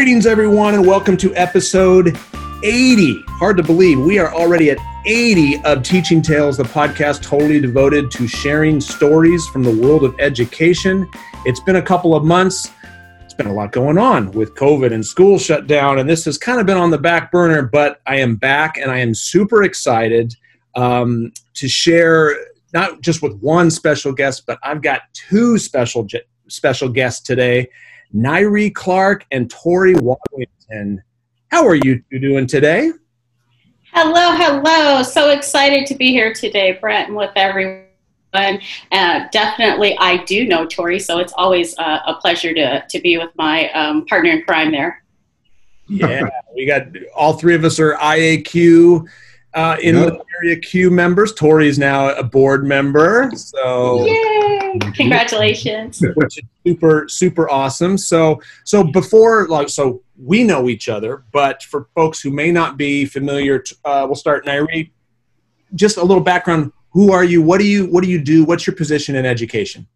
Greetings, everyone, and welcome to episode 80. Hard to believe we are already at 80 of Teaching Tales, the podcast totally devoted to sharing stories from the world of education. It's been a couple of months. It's been a lot going on with COVID and school shut down, and this has kind of been on the back burner, but I am back and I am super excited um, to share not just with one special guest, but I've got two special special guests today, Nairi Clark and Tori Wadlington. How are you two doing today? Hello, hello. So excited to be here today, Brent, and with everyone. Uh, definitely, I do know Tori, so it's always uh, a pleasure to, to be with my um, partner in crime there. Yeah, we got all three of us are IAQ uh, in yep. the area Q members. Tori is now a board member. So yay! Congratulations. Which is super, super awesome. So so before like so we know each other, but for folks who may not be familiar, uh, we'll start Nairi. Just a little background. Who are you? What do you what do you do? What's your position in education?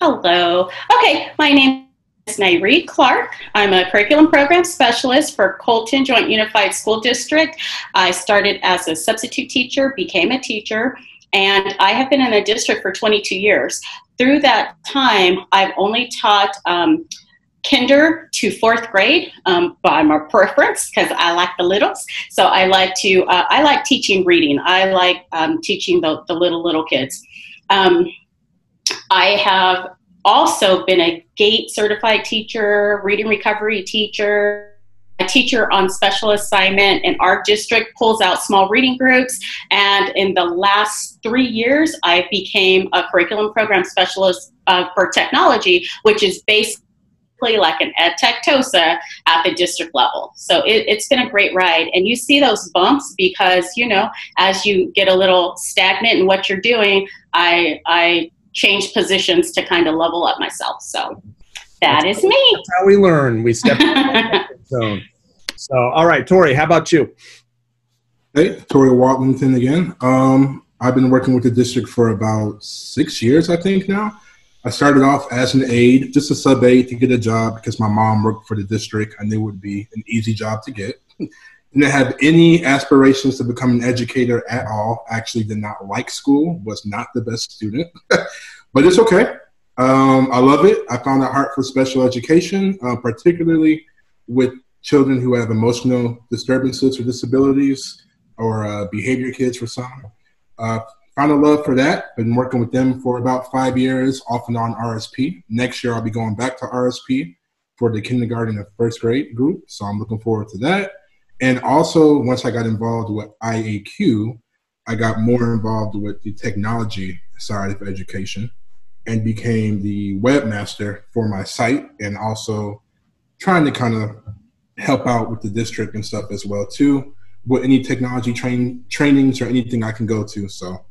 Hello. Okay, my name is Nairi Clark. I'm a curriculum program specialist for Colton Joint Unified School District. I started as a substitute teacher, became a teacher, and I have been in the district for 22 years. Through that time, I've only taught um, kinder to fourth grade um, by my preference because I like the littles. So I like to uh, I like teaching reading. I like um, teaching the, the little little kids. Um, I have also been a GATE certified teacher, reading recovery teacher, a teacher on special assignment in our district pulls out small reading groups and in the last three years i became a curriculum program specialist uh, for technology which is basically like an ed tech tosa at the district level so it, has been a great ride and you see those bumps because you know as you get a little stagnant in what you're doing i i change positions to kind of level up myself. So that that's is me. That's how we learn. We step zone. So, all right, Tori, how about you? Hey, Tori Wadlington again. Um, I've been working with the district for about six years, I think now. I started off as an aide, just a sub aide to get a job because my mom worked for the district. I knew it would be an easy job to get. Didn't have any aspirations to become an educator at all. Actually, did not like school. Was not the best student, but it's okay. Um, I love it. I found a heart for special education, uh, particularly with children who have emotional disturbances or disabilities, or uh, behavior kids for some. Uh, found a love for that. Been working with them for about five years, off and on RSP. Next year, I'll be going back to RSP for the kindergarten and first grade group. So I'm looking forward to that. And also, once I got involved with IAQ, I got more involved with the technology side of education and became the webmaster for my site and also trying to kind of help out with the district and stuff as well too with any technology train trainings or anything I can go to. So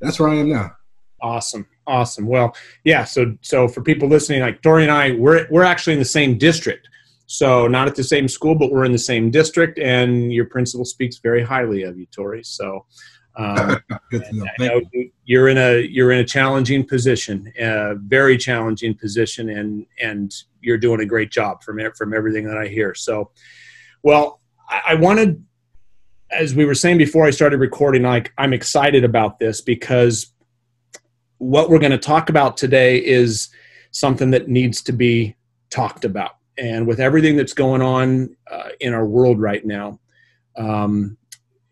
that's where I am now. Awesome. Awesome. Well, yeah, so so for people listening, like Tori and I, we're we're actually in the same district. So not at the same school, but we're in the same district, and your principal speaks very highly of you, Tori. So um, Good to know. know you're in a you're in a challenging position, a very challenging position, and and you're doing a great job from from everything that I hear. So, well, I, I wanted, as we were saying before I started recording, like I'm excited about this because what we're going to talk about today is something that needs to be talked about and with everything that's going on uh, in our world right now, um,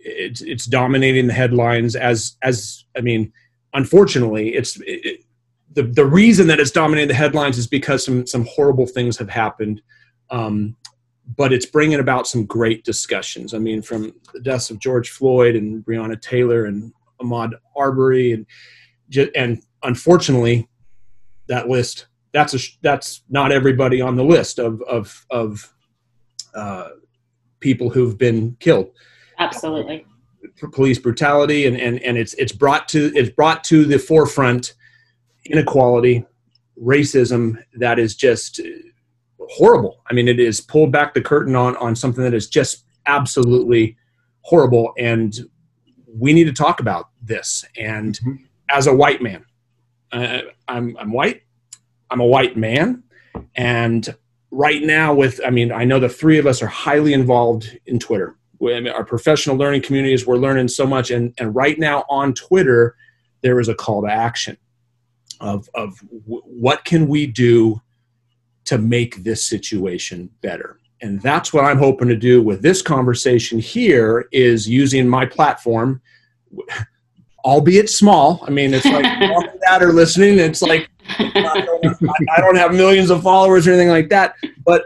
it's it's dominating the headlines. As as I mean, unfortunately, it's it, the the reason that it's dominating the headlines is because some some horrible things have happened. Um, but it's bringing about some great discussions. I mean, from the deaths of George Floyd and Breonna Taylor and Ahmaud Arbery, and and unfortunately, that list that's a that's not everybody on the list of of of uh, people who've been killed. Absolutely. Police brutality and, and, and it's it's brought to it's brought to the forefront inequality, racism that is just horrible. I mean, it is pulled back the curtain on on something that is just absolutely horrible, and we need to talk about this. And mm-hmm. as a white man, uh, I'm I'm white. I'm a white man, and right now with i mean i know the three of us are highly involved in twitter Mean, our professional learning communities we're learning so much. And, and right now on twitter there is a call to action of, of w- what can we do to make this situation better? And that's what i'm hoping to do with this conversation here is using my platform albeit small. I mean it's like and are listening. It's like I don't have millions of followers or anything like that. But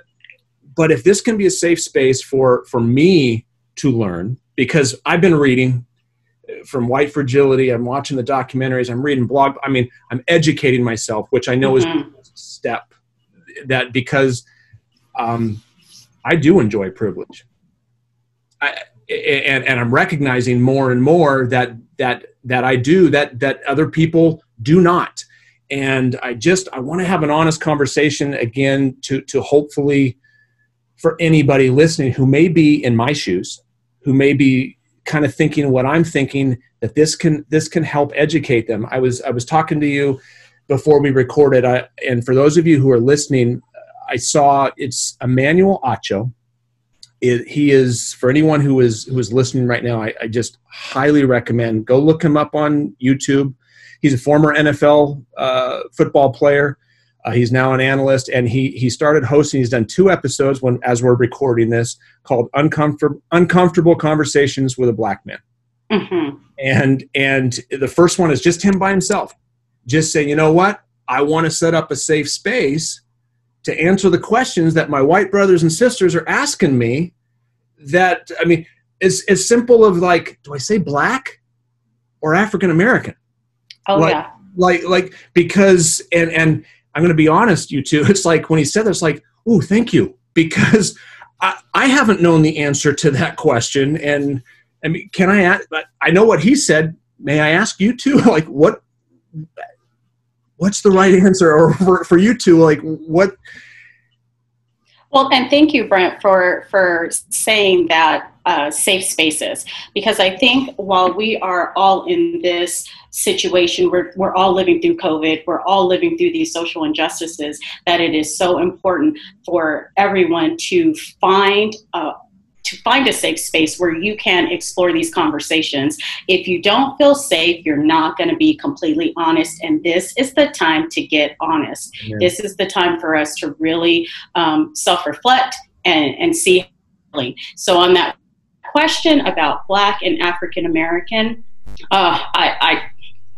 but if this can be a safe space for for me to learn because i've been reading from white fragility. I'm watching the documentaries. I'm reading blog. I mean i'm educating myself which i know mm-hmm. is a step that because um, i do enjoy privilege. I, and, and i'm recognizing more and more that that that i do that that other people do not. And i just i want to have an honest conversation again to to hopefully for anybody listening who may be in my shoes who may be kind of thinking what i'm thinking that this can this can help educate them. I was i was talking to you before we recorded I, and for those of you who are listening i saw it's emmanuel acho. It, he is for anyone who is who is listening right now I, I just highly recommend. Go look him up on youtube. He's a former NFL uh, football player. Uh, he's now an analyst, and he he started hosting. He's done two episodes when as we're recording this called "Uncomfortable Uncomfortable Conversations with a Black Man." Mm-hmm. And and the first one is just him by himself, just saying, you know what, I want to set up a safe space to answer the questions that my white brothers and sisters are asking me. That I mean, it's as simple of like, do I say black or African American? Oh like, yeah. Like like because and and I'm going to be honest, you two. It's like when he said this, like, oh, thank you, because I, I haven't known the answer to that question, and I mean, can I ask? But I know what he said. May I ask you two, like, what? What's the right answer, or for, for you two, like, what? Well, and thank you, Brent, for for saying that uh, safe spaces because I think while we are all in this situation, we're, we're all living through COVID, we're all living through these social injustices, that it is so important for everyone to find a, to find a safe space where you can explore these conversations. If you don't feel safe, you're not going to be completely honest. And this is the time to get honest. Yeah. This is the time for us to really um, self reflect and, and see. So, on that question about Black and African American, uh, I, I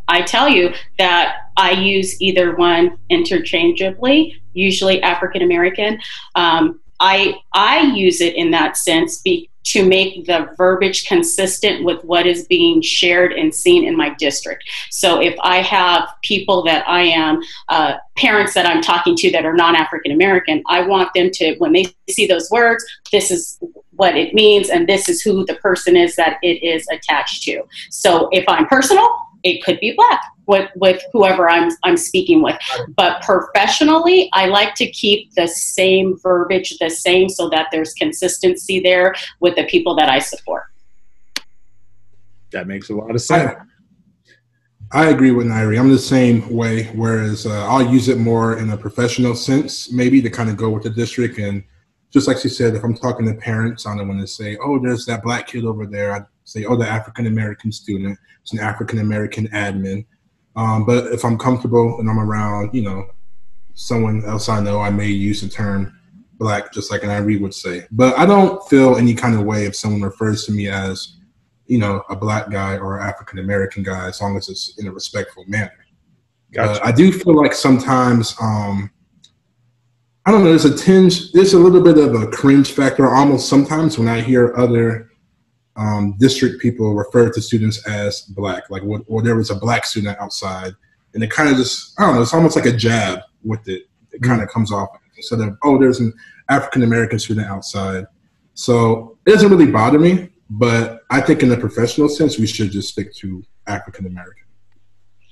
I tell you that I use either one interchangeably, usually African American. Um, I I use it in that sense be, to make the verbiage consistent with what is being shared and seen in my district. So if I have people that I am uh, parents that I'm talking to that are non African American, I want them to when they see those words, this is what it means and this is who the person is that it is attached to. So if I'm personal, it could be black with, with whoever I'm, I'm speaking with. But professionally, I like to keep the same verbiage the same so that there's consistency there with the people that I support. That makes a lot of sense. I, I agree with Nairi. I'm the same way, whereas uh, I'll use it more in a professional sense, maybe to kind of go with the district. And just like she said, if I'm talking to parents, I don't want to say, oh, there's that black kid over there. I say, oh, the African American student. It's an African American admin. Um, but if I'm comfortable and I'm around, you know, someone else I know, I may use the term black, just like Nairi would say. But I don't feel any kind of way if someone refers to me as, you know, a black guy or African American guy, as long as it's in a respectful manner. Gotcha. Uh, I do feel like sometimes, um, I don't know, there's a tinge, there's a little bit of a cringe factor almost sometimes when I hear other um, district people refer to students as black, like what, or there was a black student outside, and it kind of just I don't know, it's almost like a jab with it. It kind of comes off instead of oh, there's an African American student outside. So it doesn't really bother me, but I think in the professional sense, we should just stick to African American.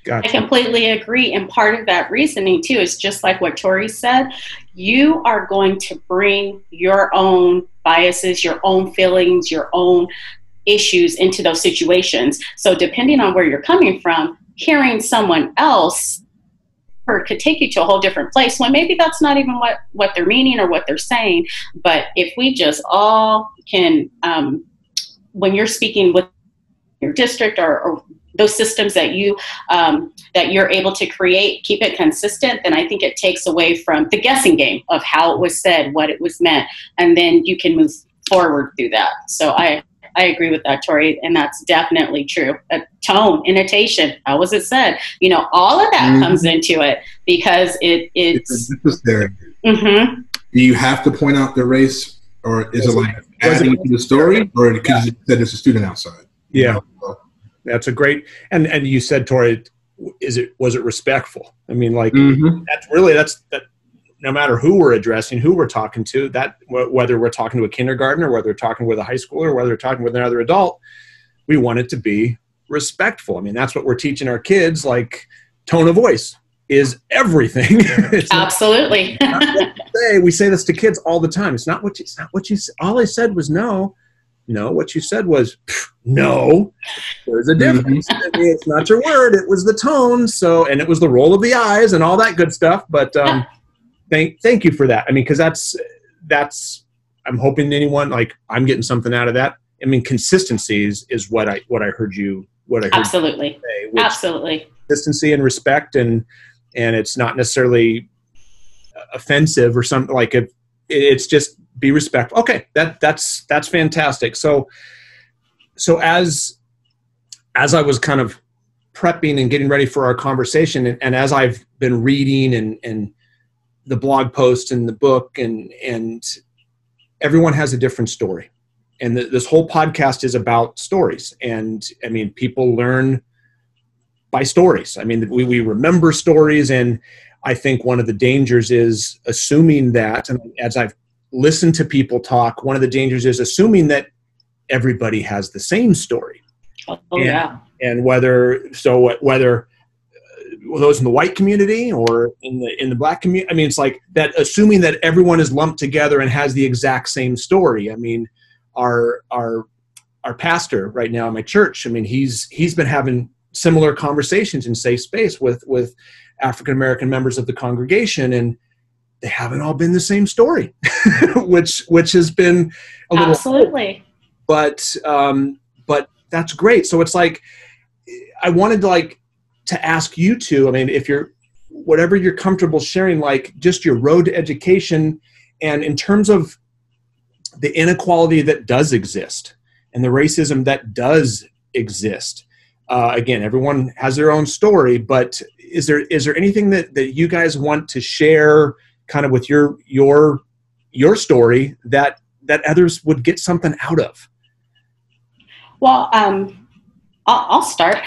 Gotcha. I completely agree. And part of that reasoning, too, is just like what Tori said you are going to bring your own biases, your own feelings, your own issues into those situations. So, depending on where you're coming from, hearing someone else could take you to a whole different place when maybe that's not even what what they're meaning or what they're saying but if we just all can um, when you're speaking with your district or, or those systems that you um, that you're able to create keep it consistent then i think it takes away from the guessing game of how it was said what it was meant and then you can move forward through that so i I agree with that, Tori, and that's definitely true. A tone, intonation, how was it said? You know, all of that mm-hmm. comes into it because it it's, it's there. Mm-hmm. Do you have to point out the race, or is it like adding to the story, or because yeah. you said there's a student outside? Yeah, that's a great. And and you said, Tori, is it was it respectful? I mean, like mm-hmm. that's really that's that no matter who we're addressing, who we're talking to, that whether we're talking to a kindergartner, whether we're talking with a high schooler, whether we're talking with another adult, we want it to be respectful. I mean, that's what we're teaching our kids. Like tone of voice is everything. Absolutely. say. We say this to kids all the time. It's not what you, it's not what you. All I said was no. No, what you said was no. There's a difference. Mm-hmm. it's not your word. It was the tone. So, and it was the roll of the eyes and all that good stuff. But um, thank thank you for that. I mean, because that's that's I'm hoping anyone like I'm getting something out of that. I mean, consistency is, is what I what I heard you what I heard absolutely say, absolutely consistency and respect and and it's not necessarily offensive or something like it. It's just be respectful. Okay, that that's that's fantastic. So so as as I was kind of prepping and getting ready for our conversation and, and as I've been reading and and the blog post and the book and and everyone has a different story and this whole podcast is about stories and i mean people learn by stories i mean we, we remember stories and i think one of the dangers is assuming that and as i've listened to people talk one of the dangers is assuming that everybody has the same story oh, and, yeah and whether so whether uh, those in the white community or in the in the black community. I mean, it's like that. Assuming that everyone is lumped together and has the exact same story. I mean, our our our pastor right now in my church. I mean, he's he's been having similar conversations in safe space with with African American members of the congregation, and they haven't all been the same story, which which has been a little absolutely. But um, but that's great. So it's like I wanted to like to ask you to, I mean, if you're, whatever you're comfortable sharing, like just your road to education, and in terms of the inequality that does exist and the racism that does exist. Uh, again, everyone has their own story, but is there is there anything that, that you guys want to share, kind of with your your your story that that others would get something out of? Well, um, I'll, I'll start.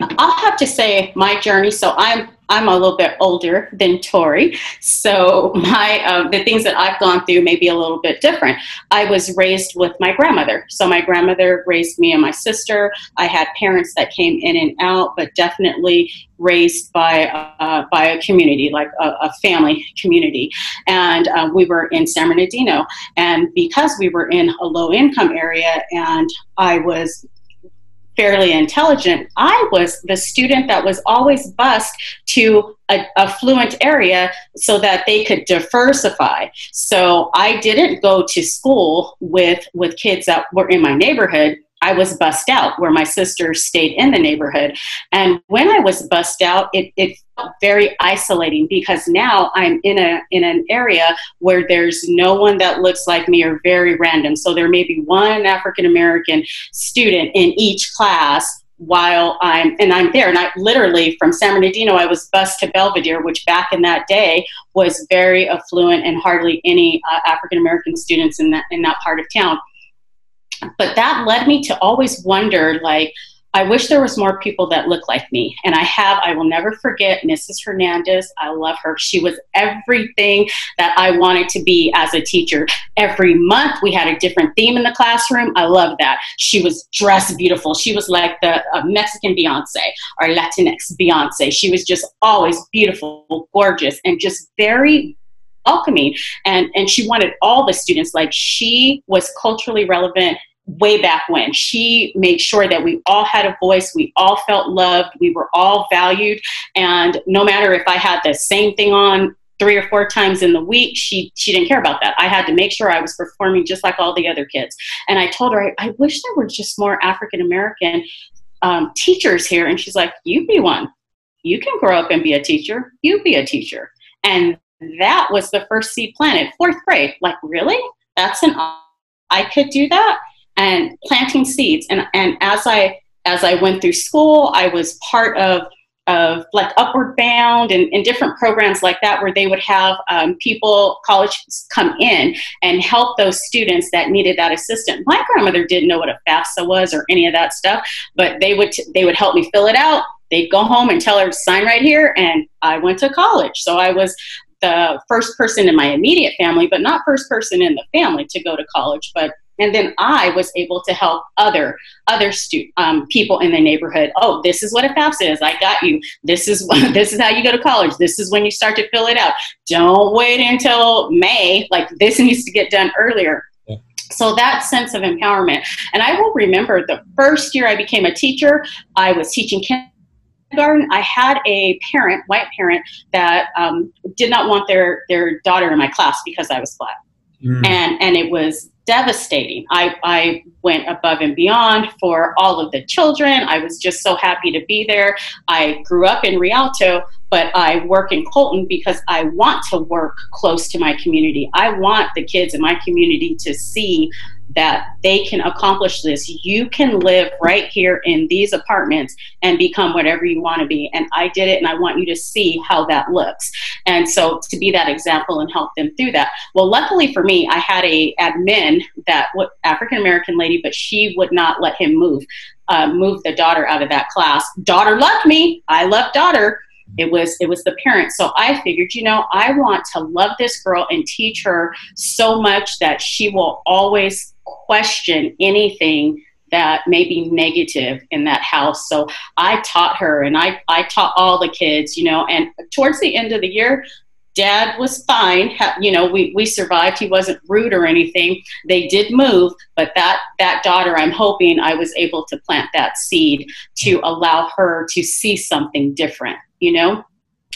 I'll have to say my journey. So I'm I'm a little bit older than Tori, so my uh, the things that I've gone through may be a little bit different. I was raised with my grandmother, so my grandmother raised me and my sister. I had parents that came in and out, but definitely raised by uh, by a community, like a, a family community, and uh, we were in San Bernardino. And because we were in a low income area, and I was fairly intelligent, I was the student that was always bused to a, a, fluent area so that they could diversify. So I didn't go to school with with kids that were in my neighborhood. I was bussed out where my sister stayed in the neighborhood. And when I was bussed out, it, it felt very isolating because now I'm in a in an area where there's no one that looks like me or very random. So there may be one African American student in each class while I'm and I'm there and I literally from San Bernardino I was bused to Belvedere which back in that day was very affluent and hardly any uh, African American students in that in that part of town but that led me to always wonder like I wish there was more people that look like me. And I have, I will never forget Mrs. Hernandez. I love her. She was everything that I wanted to be as a teacher. Every month we had a different theme in the classroom. I love that. She was dressed beautiful. She was like the uh, Mexican Beyonce or Latinx Beyonce. She was just always beautiful, gorgeous, and just very welcoming and and she wanted all the students like she was culturally relevant way back when. She made sure that we all had a voice, we all felt loved, we were all valued, and no matter if I had the same thing on three or four times in the week she she didn't care about that. I had to make sure i was performing just like all the other kids. And i told her i, I wish there were just more african american um, teachers here. And she's like you be one. You can grow up and be a teacher. You be a teacher. And that was the first seed planted. Fourth grade. Like really? That's an i could do that and planting seeds. And, and as I as I went through school, I was part of of like Upward Bound and, and different programs like that where they would have um, people, college come in and help those students that needed that assistance. My grandmother didn't know what a FAFSA was or any of that stuff, but they would they would help me fill it out. They'd go home and tell her to sign right here, and I went to college. So I was the first person in my immediate family, but not first person in the family to go to college, but and then I was able to help other other stu- um, people in the neighborhood. Oh, this is what a FAFSA is. I got you. This is this is how you go to college. This is when you start to fill it out. Don't wait until May. Like this needs to get done earlier. Yeah. So that sense of empowerment. And I will remember the first year I became a teacher. I was teaching kindergarten. I had a parent, white parent, that um, did not want their their daughter in my class because I was black. Mm. And and it was devastating. I, I went above and beyond for all of the children. I was just so happy to be there. I grew up in Rialto, but I work in Colton because I want to work close to my community. I want the kids in my community to see that they can accomplish this. You can live right here in these apartments and become whatever you want to be. And I did it, and I want you to see how that looks. And so to be that example and help them through that. Well, luckily for me, I had a admin that African American lady, but she would not let him move. Uh, move the daughter out of that class. Daughter loved me. I loved daughter it was it was the parents. So i figured you know i want to love this girl and teach her so much that she will always question anything that may be negative in that house. So i taught her and i i taught all the kids you know and towards the end of the year dad was fine you know we, we survived he wasn't rude or anything they did move but that that daughter i'm hoping i was able to plant that seed to allow her to see something different you know?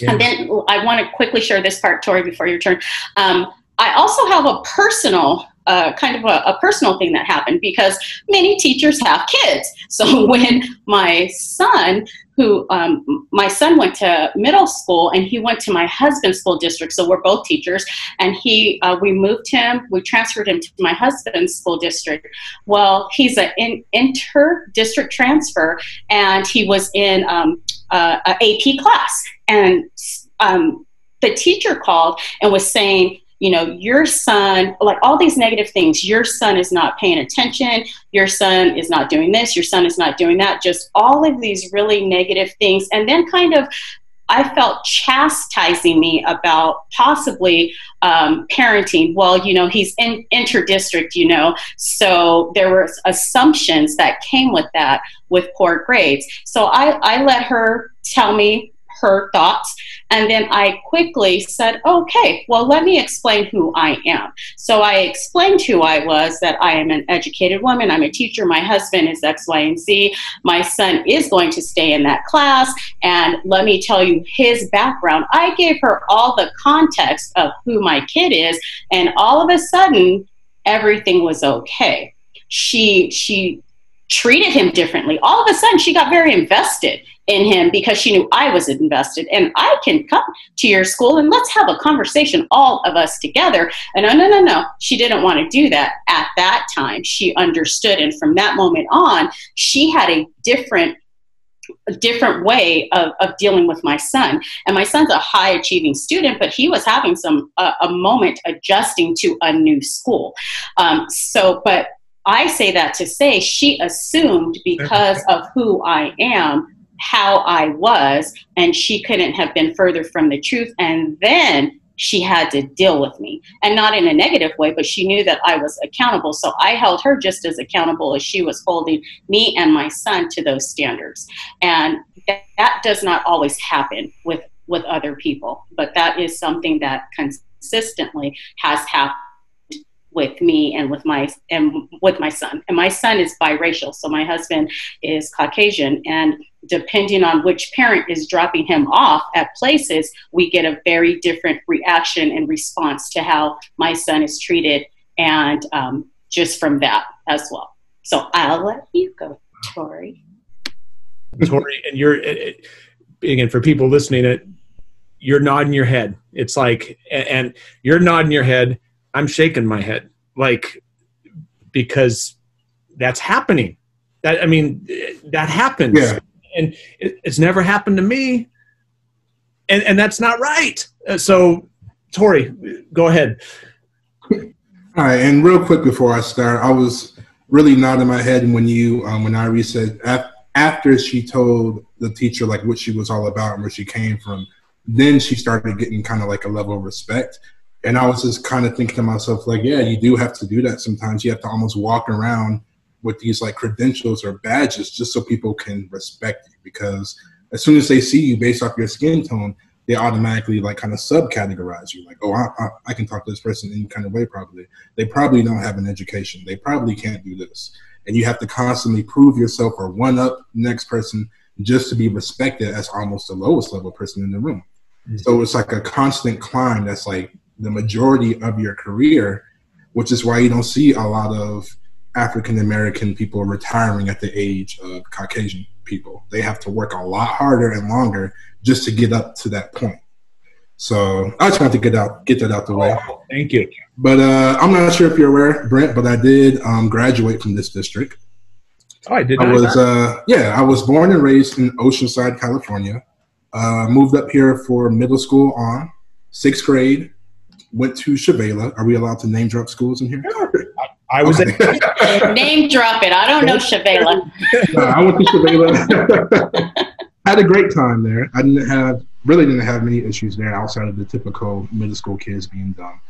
Yeah. And then I want to quickly share this part, Tori, before your turn. Um, I also have a personal uh, kind of a, a, personal thing that happened because many teachers have kids. So when my son, who um, my son went to middle school and he went to my husband's school district, so we're both teachers, and he uh, we moved him, we transferred him to my husband's school district. Well, he's an in, inter district transfer, and he was in um, uh, a AP class, and um, the teacher called and was saying you know, your son, like all these negative things, your son is not paying attention, your son is not doing this, your son is not doing that, just all of these really negative things. And then kind of, I felt chastising me about possibly um, parenting. Well, you know, he's in interdistrict, you know, so there were assumptions that came with that with poor grades. So I, I let her tell me her thoughts. And then I quickly said, okay, well, let me explain who I am. So I explained who I was that I am an educated woman, I'm a teacher, my husband is X, Y, and Z, my son is going to stay in that class, and let me tell you his background. I gave her all the context of who my kid is, and all of a sudden, everything was okay. She, she, treated him differently. All of a sudden, she got very invested in him because she knew I was invested and I can come to your school and let's have a conversation, all of us together. And no, no, no, no. She didn't want to do that at that time. She understood. And from that moment on, she had a different a different way of, of dealing with my son and my son's a high achieving student but he was having some uh, a moment adjusting to a new school um, so but i say that to say she assumed because of who i am how I was, and she couldn't have been further from the truth. And then she had to deal with me, and not in a negative way, but she knew that I was accountable. So I held her just as accountable as she was holding me and my son to those standards. And that, that does not always happen with with other people, but that is something that consistently has happened with me and with my and with my son. And my son is biracial, so my husband is Caucasian. And depending on which parent is dropping him off at places, we get a very different reaction and response to how my son is treated, and um, just from that as well. So I'll let you go, Tori. Tori, and you're again for people listening, it you're nodding your head. It's like, and you're nodding your head. I'm shaking my head, like because that's happening. That I mean, that happens, yeah. and it, it's never happened to me, and and that's not right. Uh, so, Tori, go ahead. All right, and real quick before I start, I was really nodding my head when you um, when Nairi said after she told the teacher like what she was all about and where she came from then she started getting kind of like a level of respect. And I was just kind of thinking to myself, like, yeah, you do have to do that sometimes. You have to almost walk around with these like credentials or badges just so people can respect you. Because as soon as they see you based off your skin tone, they automatically like kind of subcategorize you. Like, oh, I, I, I can talk to this person any kind of way. Probably they probably don't have an education. They probably can't do this. And you have to constantly prove yourself or one up next person just to be respected as almost the lowest level person in the room. Mm-hmm. So it's like a constant climb that's like the majority of your career, which is why you don't see a lot of African American people retiring at the age of Caucasian people. They have to work a lot harder and longer just to get up to that point. So I just want to get out, get that out the way. Oh, thank you. But uh, I'm not sure if you're aware, Brent, but I did um, graduate from this district. Oh, I did. I was, uh, yeah, I was born and raised in Oceanside, California. Uh, moved up here for middle school on sixth grade. Went to Shivela. Are we allowed to name drop schools in here? I was okay. name drop it. I don't know Shivela. no, I went to Shivela. Had a great time there. I didn't have really didn't have many issues there outside of the typical middle school kids being dumb.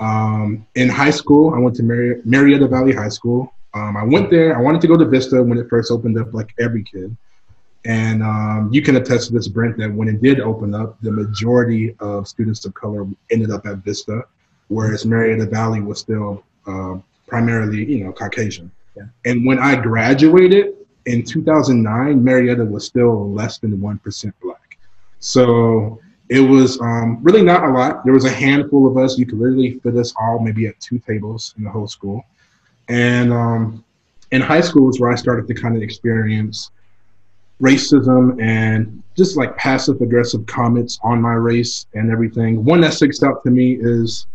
Um, in high school, I went to Mari- Murrieta Valley High School. Um, I went there. I wanted to go to Vista when it first opened up, like every kid. And um, you can attest to this, Brent, that when it did open up, the majority of students of color ended up at Vista, whereas Murrieta Valley was still uh, primarily, you know, Caucasian. Yeah. And when I graduated in 2009, Murrieta was still less than 1% black. So it was um, really not a lot. There was a handful of us. You could literally fit us all maybe at two tables in the whole school. And um, in high school was where I started to kind of experience racism and just like passive aggressive comments on my race and everything. One that sticks out to me is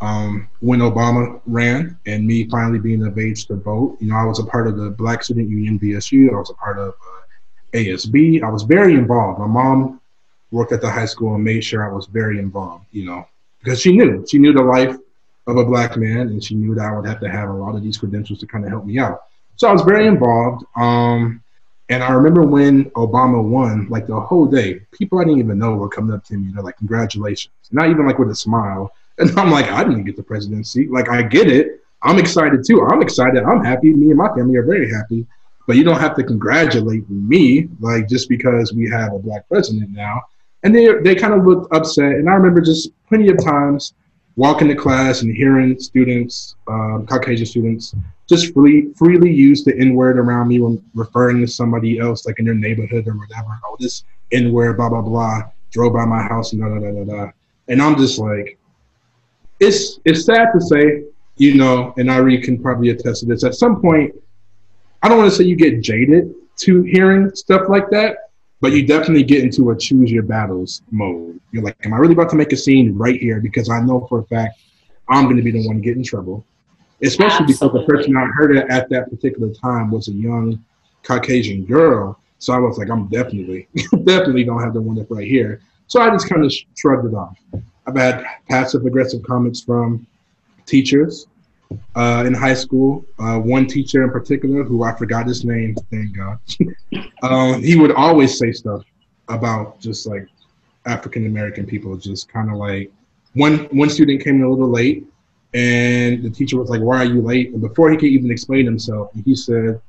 um, when Obama ran and me finally being of age to vote. You know, I was a part of the Black Student Union BSU. I was a part of uh, ASB. I was very involved. My mom worked at the high school and made sure I was very involved. You know, because she knew she knew the life of a black man and she knew that I would have to have a lot of these credentials to kind of help me out. So I was very involved. Um, and I remember when Obama won, like the whole day, people I didn't even know were coming up to me. They're like, "Congratulations!" Not even like with a smile. And I'm like, "I didn't get the presidency. Like, I get it. I'm excited too. I'm excited. I'm happy. Me and my family are very happy. But you don't have to congratulate me, like just because we have a black president now." And they they kind of looked upset. And I remember just plenty of times walking to class and hearing students, um, Caucasian students, just freely freely use the N word around me when referring to somebody else, like in their neighborhood or whatever. Oh, this N word, blah blah blah, drove by my house and da da da da da. And I'm just like, it's it's sad to say, you know, and Nairi can probably attest to this. At some point, I don't want to say you get jaded to hearing stuff like that, but you definitely get into a choose your battles mode. You're like, am I really about to make a scene right here? Because I know for a fact I'm going to be the one to get in trouble especially Absolutely. because the person I heard it at that particular time was a young Caucasian girl. So I was like, I'm definitely, definitely gonna have the one up right here. So I just kind of shrugged it off. I've had passive aggressive comments from teachers uh, in high school. Uh, one teacher in particular, who I forgot his name, thank God, um, he would always say stuff about just like African American people, just kind of like one one student came in a little late and the teacher was like, Why are you late? And before he could even explain himself, he said,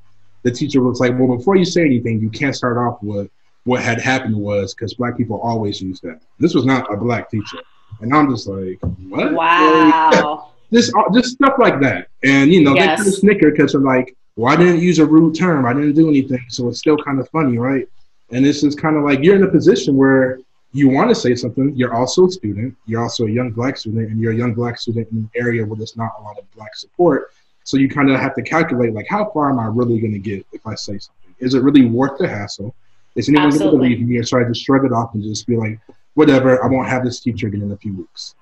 The teacher was like, Well, before you say anything, you can't start off with what had happened was because black people always use that. This was not a black teacher. And I'm just like, What? Wow. Just uh, just stuff like that. And you know, Yes. they kind of snicker because they're like, "Well, I didn't use a rude term. I didn't do anything." So it's still kind of funny, right? And this is kind of like you're in a position where you want to say something. You're also a student. You're also a young black student, and you're a young black student in an area where there's not a lot of black support. So you kind of have to calculate, like, how far am I really going to get if I say something? Is it really worth the hassle? Is anyone going to believe me? Or should I just shrug it off and just be like, whatever, I won't have this teacher again in a few weeks?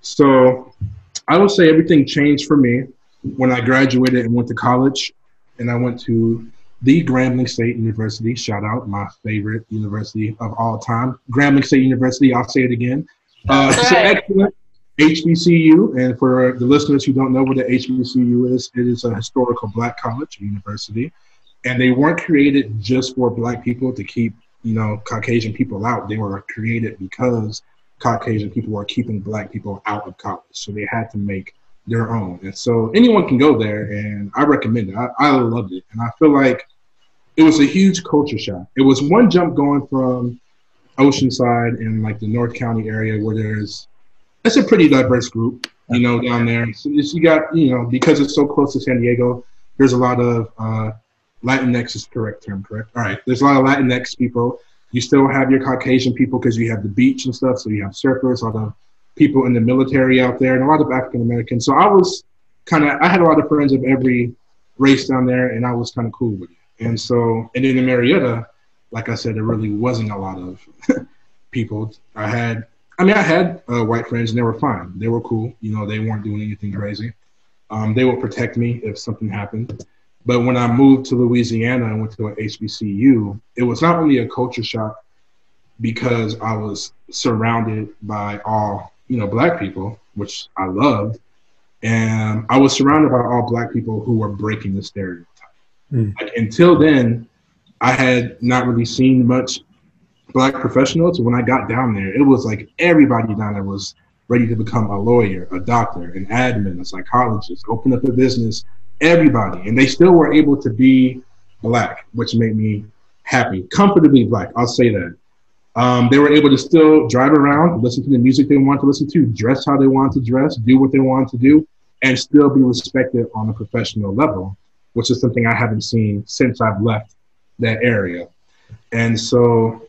So I will say everything changed for me when I graduated and went to college. And I went to the Grambling State University. Shout out, my favorite university of all time. Grambling State University, I'll say it again. Uh, That's it's an excellent HBCU. And for the listeners who don't know what the HBCU is, it is a historical black college university. And they weren't created just for black people to keep, you know, Caucasian people out. They were created because Caucasian people were keeping black people out of college. So they had to make their own. And so anyone can go there, and I recommend it. I, I loved it. And I feel like it was a huge culture shock. It was one jump going from Oceanside in like the North County area where there's it's a pretty diverse group, you know, down there. So you got, you know, because it's so close to San Diego, there's a lot of uh, Latinx is correct term, correct? All right. There's a lot of Latinx people. You still have your Caucasian people because you have the beach and stuff. So you have surfers, a lot of people in the military out there, and a lot of African Americans. So I was kind of, I had a lot of friends of every race down there, and I was kind of cool with it. And so, and then in Murrieta, like I said, there really wasn't a lot of people. I had, I mean, I had uh, white friends, and they were fine. They were cool. You know, they weren't doing anything crazy. Um, they would protect me if something happened. But when I moved to Louisiana and went to an HBCU, it was not only a culture shock because I was surrounded by all, you know, black people, which I loved. And I was surrounded by all black people who were breaking the stereotype. Mm. Like until then, I had not really seen much black professionals. When I got down there, it was like everybody down there was ready to become a lawyer, a doctor, an admin, a psychologist, open up a business, everybody. And they still were able to be black, which made me happy, comfortably black. I'll say that. Um, they were able to still drive around, listen to the music they wanted to listen to, dress how they wanted to dress, do what they wanted to do, and still be respected on a professional level, which is something I haven't seen since I've left that area. And so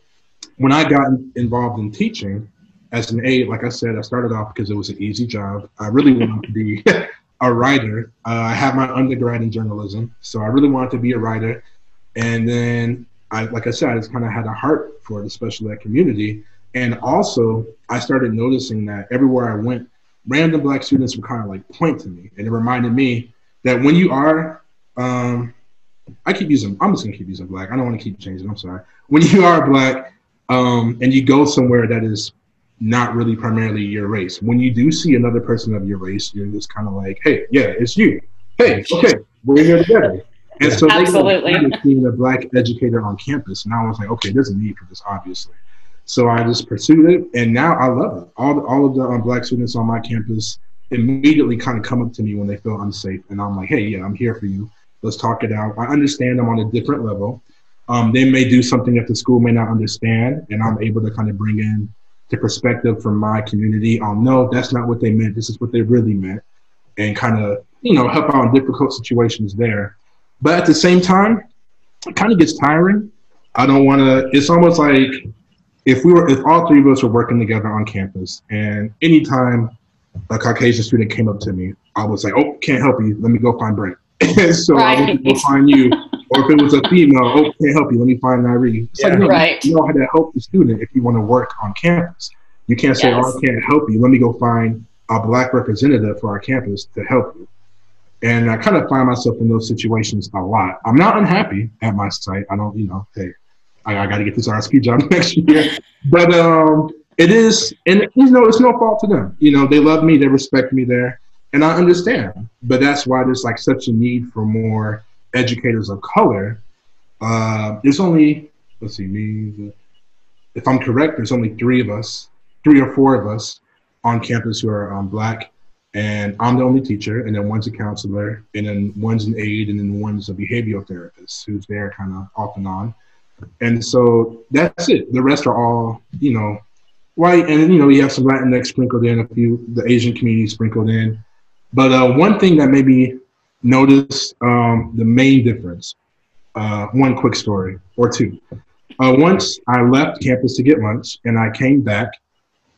when I got involved in teaching as an aide, like I said, I started off because it was an easy job. I really wanted to be a writer. Uh, I have my undergrad in journalism, so I really wanted to be a writer. And then, I, like I said, I just kind of had a heart for the special ed community. And also, I started noticing that everywhere I went, random black students would kind of like point to me. And it reminded me that when you are, um, I keep using, I'm just gonna keep using black. I don't want to keep changing. I'm sorry. When you are black um, and you go somewhere that is not really primarily your race, when you do see another person of your race, you're just kind of like, hey, yeah, it's you. Hey, okay, we're here together. And so Absolutely. they being a black educator on campus, and I was like, okay, there's a need for this, obviously. So I just pursued it, and now I love it. All the, all of the um, black students on my campus immediately kind of come up to me when they feel unsafe, and I'm like, hey, yeah, I'm here for you. Let's talk it out. I understand I'm on a different level. Um, they may do something that the school may not understand, and I'm able to kind of bring in the perspective from my community on no, that's not what they meant. This is what they really meant, and kind of you know help out in difficult situations there. But at the same time, it kind of gets tiring. I don't want to. It's almost like if we were, if all three of us were working together on campus, and anytime a Caucasian student came up to me, I was like, "Oh, can't help you. Let me go find Brent." so I went to go find you. Or if it was a female, oh, can't help you. Let me find Nairi. It's like, Yeah. no, Right. you know how to help the student if you want to work on campus. You can't say, Yes. "Oh, I can't help you. Let me go find a black representative for our campus to help you." And I kind of find myself in those situations a lot. I'm not unhappy at my site. I don't, you know, hey, I, I got to get this RSP job next year. But um, it is, and you know, it's no fault to them. You know, they love me, they respect me there, and I understand. But that's why there's like such a need for more educators of color. Uh, there's only, let's see, me, if I'm correct, there's only three of us, three or four of us on campus who are um, black and I'm the only teacher, and then one's a counselor, and then one's an aide, and then one's a behavioral therapist who's there kind of off and on. And so that's it. The rest are all, you know, white, and you know, you have some Latinx sprinkled in, a few the Asian community sprinkled in, But uh, one thing that maybe noticed um, the main difference. Uh, one quick story or two. Uh, once I left campus to get lunch, and I came back,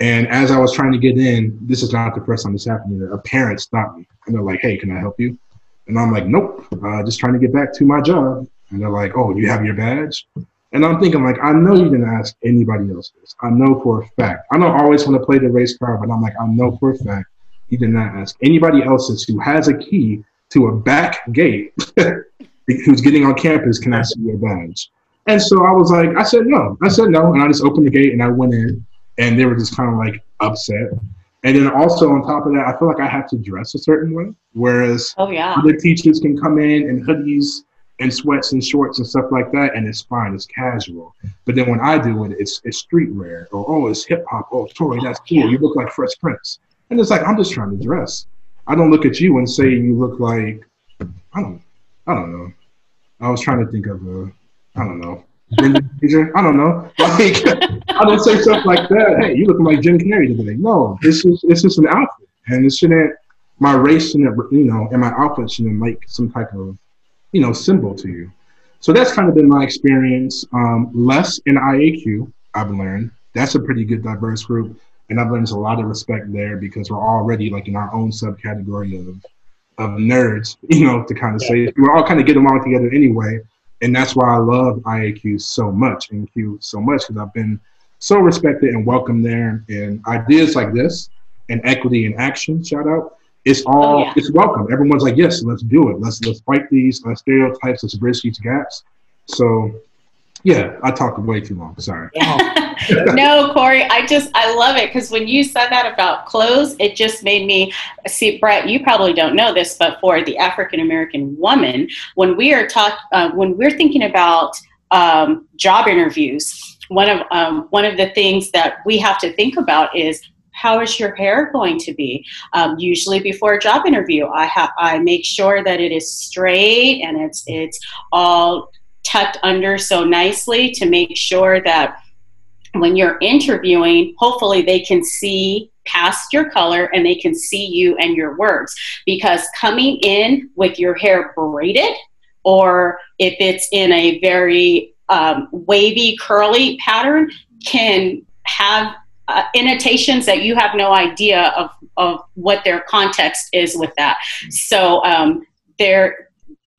and as I was trying to get in, this is not the first time this happened. A parent stopped me, and they're like, "Hey, can I help you?" And I'm like, "Nope, uh, just trying to get back to my job." And they're like, "Oh, you have your badge?" And I'm thinking, like, I know you didn't ask anybody else this. I know for a fact. I don't always want to play the race card, but I'm like, I know for a fact you did not ask anybody else who has a key to a back gate who's getting on campus, can I see your badge? And so I was like, I said no. I said no. And I just opened the gate and I went in and they were just kind of like upset. And then also on top of that, I feel like I have to dress a certain way. Whereas oh, yeah. other teachers can come in in hoodies and sweats and shorts and stuff like that, and it's fine, it's casual. But then when I do it, it's it's streetwear or oh, it's hip hop. Oh, Tori, that's cool. You look like Fresh Prince. And it's like I'm just trying to dress. I don't look at you and say you look like I don't I don't know. I was trying to think of a I don't know. I don't know. Like I don't say stuff like that. Hey, you looking like Jim Carrey today. No, it's just it's just an outfit. And it shouldn't my race shouldn't you know, and my outfit shouldn't make some type of, you know, symbol to you. So that's kind of been my experience. Um, less in IACUE, I've learned. That's a pretty good diverse group and I've learned a lot of respect there because we're already like in our own subcategory of of nerds, you know, to kind of yeah. say we're all kind of getting along together anyway, and that's why I love IACUE so much and CUE so much because I've been so respected and welcomed there, and ideas like this and equity in action, shout out. It's all oh, yeah. it's welcome. Everyone's like, yes, let's do it. Let's let's fight these uh, stereotypes. Let's bridge these gaps. So yeah, I talked way too long. Sorry. no, Corey, I just I love it because when you said that about clothes, it just made me see. Brett, you probably don't know this, but for the African American woman, when we are talk, uh, when we're thinking about um, job interviews, one of um, one of the things that we have to think about is how is your hair going to be? Um, usually before a job interview, I have I make sure that it is straight and it's it's all tucked under so nicely to make sure that when you're interviewing, hopefully they can see past your color and they can see you and your words. Because coming in with your hair braided, or if it's in a very um, wavy, curly pattern, can have uh, annotations that you have no idea of, of what their context is with that. So um, there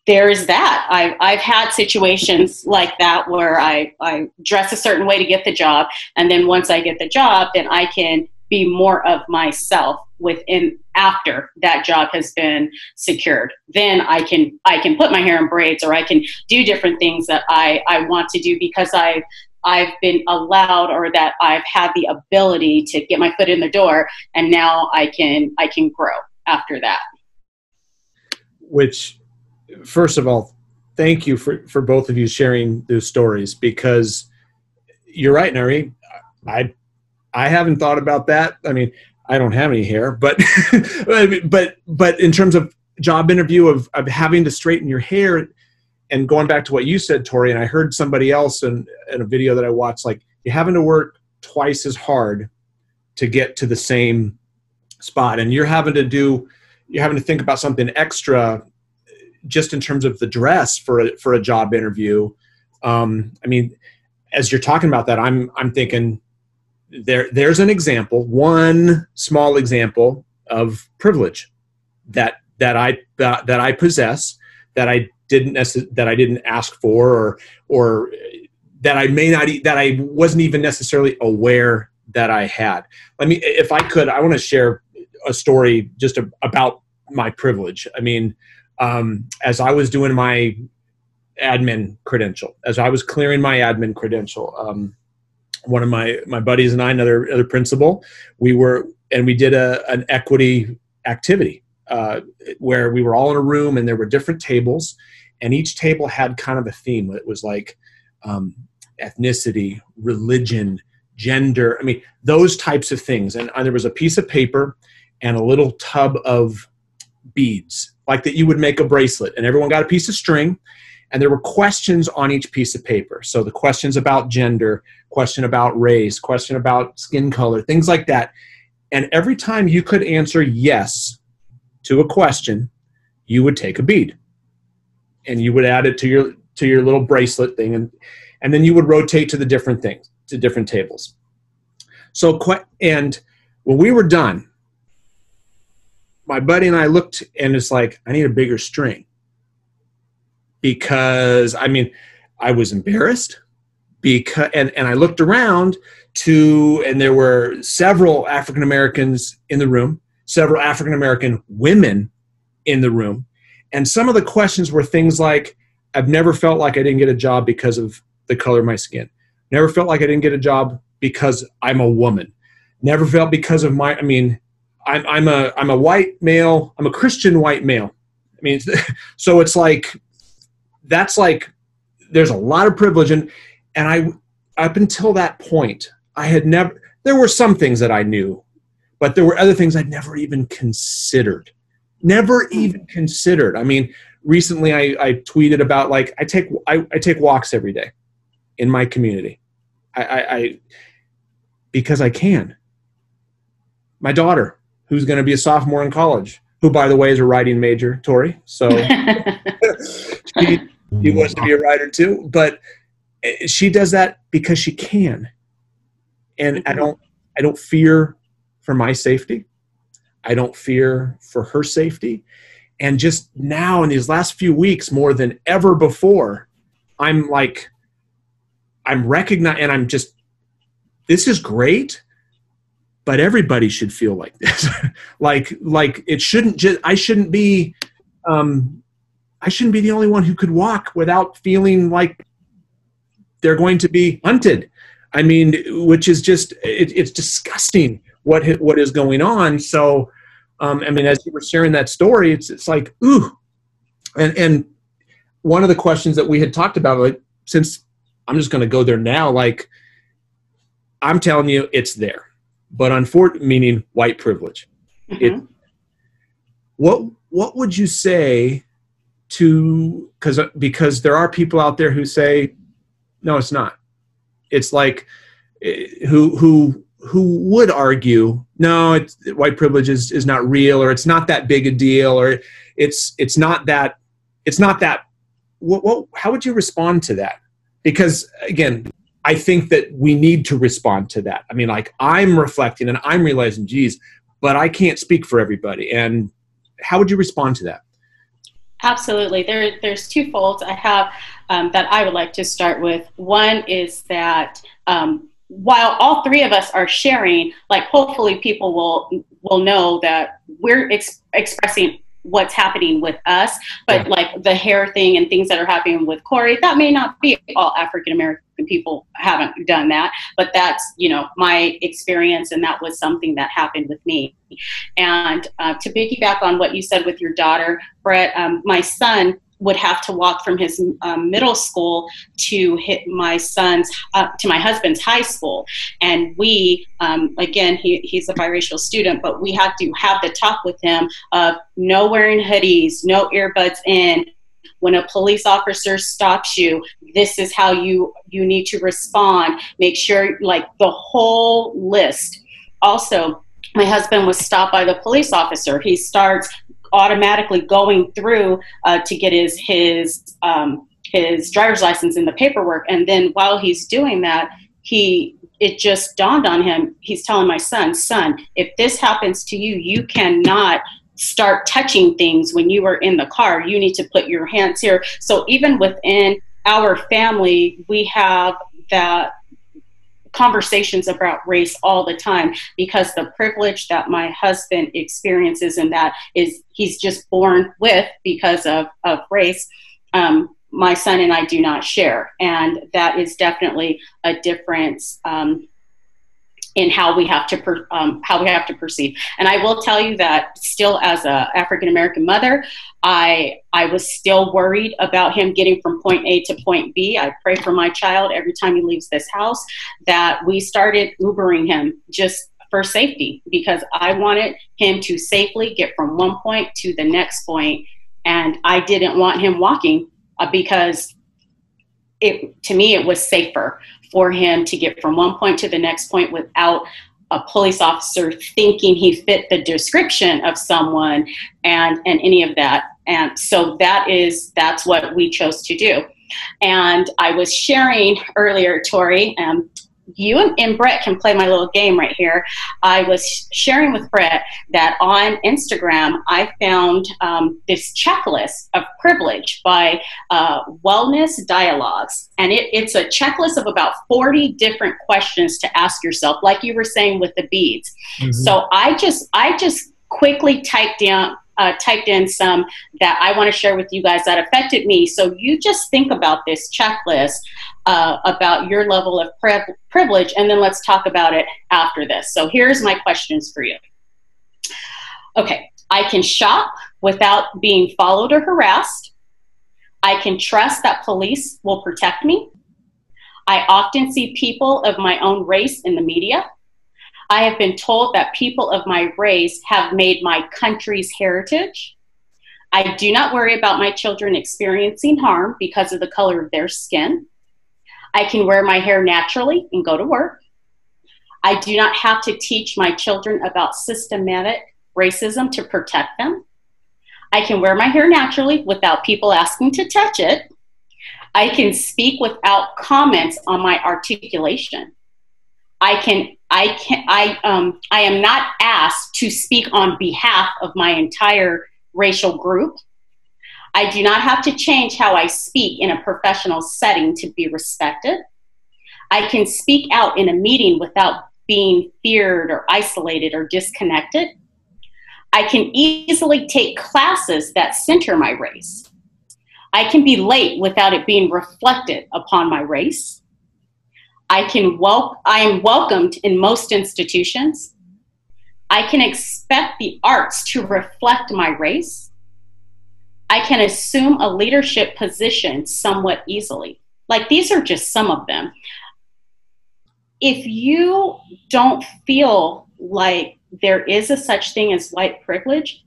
there's that. I've, I've had situations like that where I, I dress a certain way to get the job. And then once I get the job, then I can be more of myself within after that job has been secured then i can i can put my hair in braids or i can do different things that i i want to do because i I've been allowed or that I've had the ability to get my foot in the door and now I can I can grow after that. Which first of all, thank you for, for both of you sharing those stories because you're right, Nairi. I I haven't thought about that. I mean, I don't have any hair, but but but in terms of job interview of, of having to straighten your hair and going back to what you said, Tori, and I heard somebody else in, in a video that I watched, like you're having to work twice as hard to get to the same spot. And you're having to do you're having to think about something extra just in terms of the dress for a, for a job interview, um, I mean, as you're talking about that, I'm I'm thinking there there's an example, one small example of privilege that that I that, that I possess that I didn't that I didn't ask for or or that I may not that I wasn't even necessarily aware that I had. Let me if I could I want to share a story just about my privilege. I mean, um, as I was doing my admin credential, as I was clearing my admin credential, um, one of my my buddies and I, another other principal, we were and we did a an equity activity uh, where we were all in a room and there were different tables, and each table had kind of a theme. It was like um, ethnicity, religion, gender. I mean, those types of things. And uh, there was a piece of paper and a little tub of beads like that you would make a bracelet and everyone got a piece of string and there were questions on each piece of paper. So the questions about gender question about race question about skin color things like that. And every time you could answer yes to a question, you would take a bead and you would add it to your to your little bracelet thing and and then you would rotate to the different things to different tables. So and when we were done my buddy and i looked and it's like i need a bigger string because i mean i was embarrassed because and, and i looked around to and there were several african americans in the room several african american women in the room and some of the questions were things like I've never felt like I didn't get a job because of the color of my skin. Never felt like I didn't get a job because I'm a woman. Never felt because of my I mean I'm I'm a I'm a white male, I'm a Christian white male. I mean so it's like that's like there's a lot of privilege and and I up until that point I had never there were some things that I knew but there were other things I'd never even considered never even considered. I mean, recently I, I tweeted about like I take I, I take walks every day in my community. I, I, I because I can. My daughter, who's going to be a sophomore in college, who by the way is a writing major, Tori. So she, she wants to be a writer too, but eh, she does that because she can. And I don't I don't fear for my safety. I don't fear for her safety. And just now, in these last few weeks, more than ever before, I'm like, I'm recognizing, and I'm just, this is great, but everybody should feel like this. like, like it shouldn't just, I shouldn't be, um, I shouldn't be the only one who could walk without feeling like they're going to be hunted. I mean, which is just, it, it's disgusting what what is going on. So um, I mean, as you were sharing that story, it's it's like ooh, and and one of the questions that we had talked about, like since I'm just going to go there now, like I'm telling you, it's there, but unfortunately, meaning white privilege. Mm-hmm. It, what what would you say to because because there are people out there who say no, it's not. It's like eh, who who who would argue no it's, white privilege is, is not real or it's not that big a deal or it's it's not that it's not that what, what how would you respond to that because again i think that we need to respond to that. I mean like i'm reflecting and i'm realizing geez but i can't speak for everybody. And how would you respond to that? Absolutely. There there's two folds i have um, that i would like to start with. One is that um, while all three of us are sharing, like hopefully people will will know that we're ex- expressing what's happening with us, but yeah. like the hair thing and things that are happening with Corey, that may not be all African American people haven't done that, but that's you know my experience, and that was something that happened with me. And uh, to piggyback on what you said with your daughter, Brett, um, my son would have to walk from his um, middle school to hit my son's uh, to my husband's high school and we um, again he, he's a biracial student but we had to have the talk with him of no wearing hoodies no earbuds in when a police officer stops you this is how you you need to respond make sure like the whole list also my husband was stopped by the police officer he starts automatically going through uh, to get his his um, his driver's license and the paperwork. And then while he's doing that, he it just dawned on him. He's telling my son, "Son, if this happens to you, you cannot." Start touching things when you are in the car you need to put your hands here. So even within our family we have that conversations about race all the time because the privilege that my husband experiences and that is he's just born with because of, of race um, my son and i do not share. And that is definitely a difference um, in how we have to per, um, how we have to perceive. And I will tell you that still as a African American mother, I I was still worried about him getting from point A to point B. I pray for my child every time he leaves this house that we started Ubering him just for safety because I wanted him to safely get from one point to the next point and I didn't want him walking uh, because it to me it was safer for him to get from one point to the next point without a police officer thinking he fit the description of someone and and any of that. And so that is that's what we chose to do. And i was sharing earlier tori um, you and, and, Brett can play my little game right here. I was sharing with Brett that on Instagram I found um, this checklist of privilege by uh, Wellness Dialogues, and it, it's a checklist of about 40 different questions to ask yourself, like you were saying with the beads. Mm-hmm. So I just I just quickly typed down uh, typed in some that I want to share with you guys that affected me. So you just think about this checklist uh, about your level of pri- privilege, and then let's talk about it after this. So here's my questions for you. Okay, I can shop without being followed or harassed. I can trust that police will protect me. I often see people of my own race in the media. I have been told that people of my race have made my country's heritage. I do not worry about my children experiencing harm because of the color of their skin. I can wear my hair naturally and go to work. I do not have to teach my children about systematic racism to protect them. I can wear my hair naturally without people asking to touch it. I can speak without comments on my articulation. I can I can I um I am not asked to speak on behalf of my entire racial group. I do not have to change how I speak in a professional setting to be respected. I can speak out in a meeting without being feared or isolated or disconnected. I can easily take classes that center my race. I can be late without it being reflected upon my race. I can wel- I am welcomed in most institutions. I can expect the arts to reflect my race. I can assume a leadership position somewhat easily. Like these are just some of them. If you don't feel like there is a such thing as white privilege,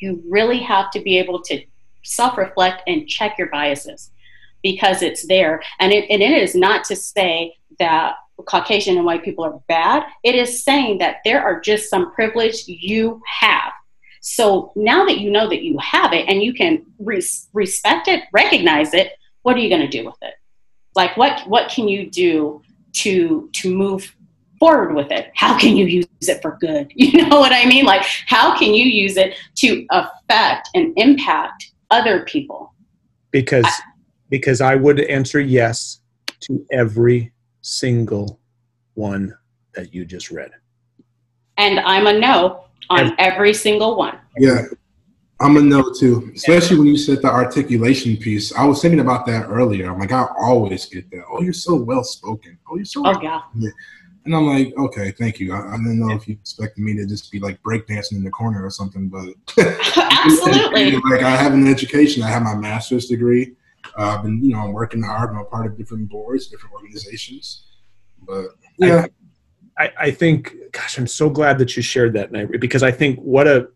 you really have to be able to self reflect and check your biases because it's there. And it, and it is not to say that Caucasian and white people are bad. It is saying that there are just some privilege you have. So now that you know that you have it and you can res- respect it, recognize it, what are you going to do with it? Like what what can you do to to move forward with it? How can you use it for good? You know what I mean? Like how can you use it to affect and impact other people? Because I, because I would answer yes to every single one that you just read. And I'm a no on every single one. Yeah, I'm a no too, especially when you said the articulation piece. I was thinking about that earlier. I'm like, I always get that. Oh, you're so well spoken. Oh, you're so. Oh yeah. And I'm like, okay, thank you. I, I didn't know if you expected me to just be like breakdancing in the corner or something, but absolutely. like I have an education. I have my master's degree. Uh, I've been, you know, I'm working hard. I'm a part of different boards, different organizations. But yeah, I, I think, gosh, I'm so glad that you shared that night because I think what a,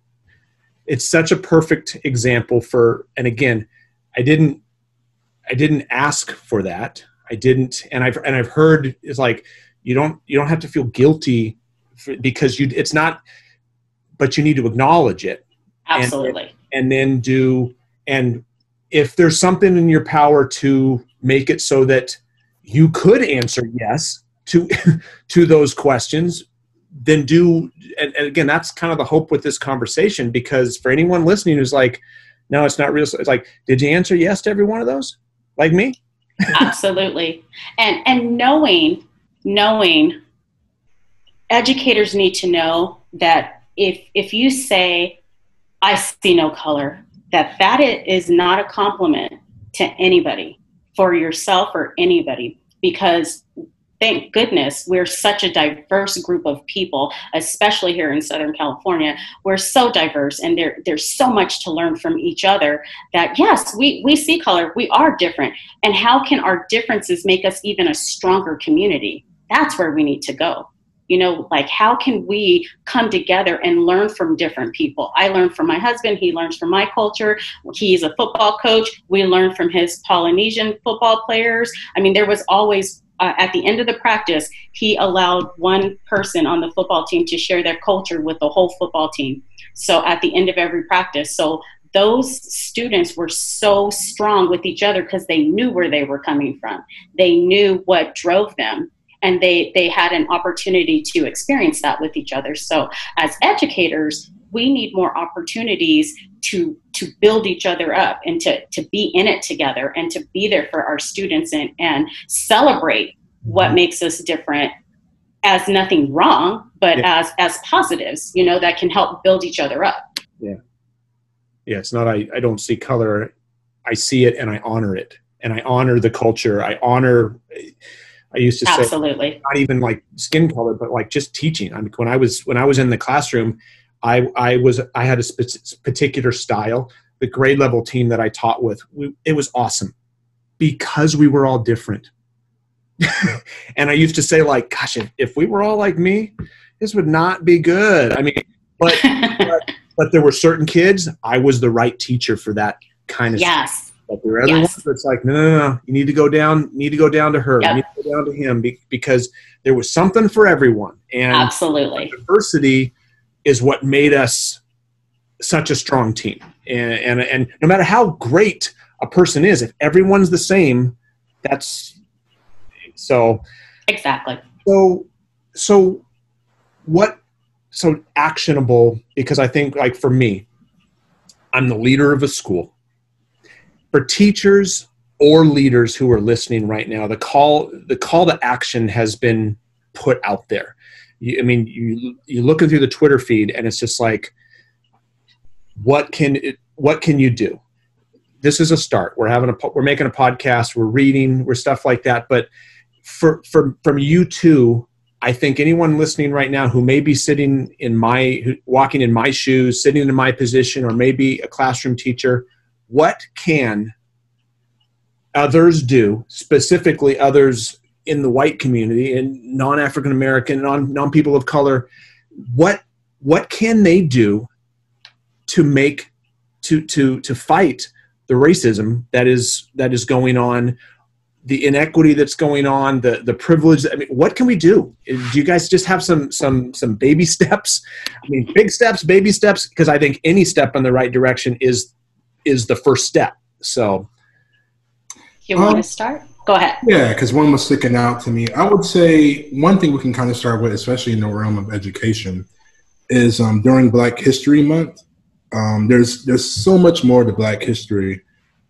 it's such a perfect example for. And again, I didn't, I didn't ask for that. I didn't, and I've and I've heard it's like you don't you don't have to feel guilty for, because you it's not, but you need to acknowledge it. Absolutely. And, and then do and if there's something in your power to make it so that you could answer yes to to those questions then do and, and, again that's kind of the hope with this conversation because for anyone listening who's like no it's not real it's like did you answer yes to every one of those? Like me. Absolutely. And and knowing knowing educators need to know that if if you say i see no color that that is not a compliment to anybody for yourself or anybody because thank goodness we're such a diverse group of people especially here in southern california. We're so diverse and there, there's so much to learn from each other that yes we, we see color we are different. And how can our differences make us even a stronger community? That's where we need to go you know like how can we come together and learn from different people? I learn from my husband he learns from my culture. He's a football coach. We learn from his polynesian football players. I mean there was always uh, at the end of the practice, he allowed one person on the football team to share their culture with the whole football team. So at the end of every practice, so those students were so strong with each other because they knew where they were coming from. They knew what drove them and they they had an opportunity to experience that with each other. So as educators, we need more opportunities to to build each other up and to to be in it together and to be there for our students and and celebrate what mm-hmm. makes us different as nothing wrong but yeah. as as positives you know that can help build each other up yeah yeah it's not i i don't see color i see it and i honor it and i honor the culture i honor i used to absolutely say not even like skin color but like just teaching i mean when i was when i was in the classroom I, I was I had a sp- particular style. The grade level team that I taught with, we, it was awesome because we were all different. and I used to say like, gosh, if, if we were all like me, this would not be good. I mean, but, but, but there were certain kids I was the right teacher for that kind of yes. Stuff. But there were other yes. ones that's like, no, no, no, you need to go down, need to go down to her, yep. you need to go down to him, because there was something for everyone. And absolutely, diversity is what made us such a strong team. And, and, and no matter how great a person is, if everyone's the same, that's so. Exactly. So, so what, so actionable, because I think like for me, I'm the leader of a school. For teachers or leaders who are listening right now, the call, the call to action has been put out there you, I mean, you you looking through the Twitter feed, and it's just like, what can it, what can you do? This is a start. We're having a we're making a podcast. We're reading. We're stuff like that. But for for from you too, I think anyone listening right now who may be sitting in my walking in my shoes, sitting in my position, or maybe a classroom teacher, what can others do, specifically others in the white community and non-African American, non non people of color, what what can they do to make to to to fight the racism that is that is going on, the inequity that's going on, the the privilege. I mean, what can we do? Do you guys just have some some some baby steps? I mean, big steps, baby steps, because I think any step in the right direction is is the first step. So, you want um, to start? Go ahead. Yeah, because one was sticking out to me. I would say one thing we can kind of start with, especially in the realm of education, is um, during Black History Month. Um, there's there's so much more to Black history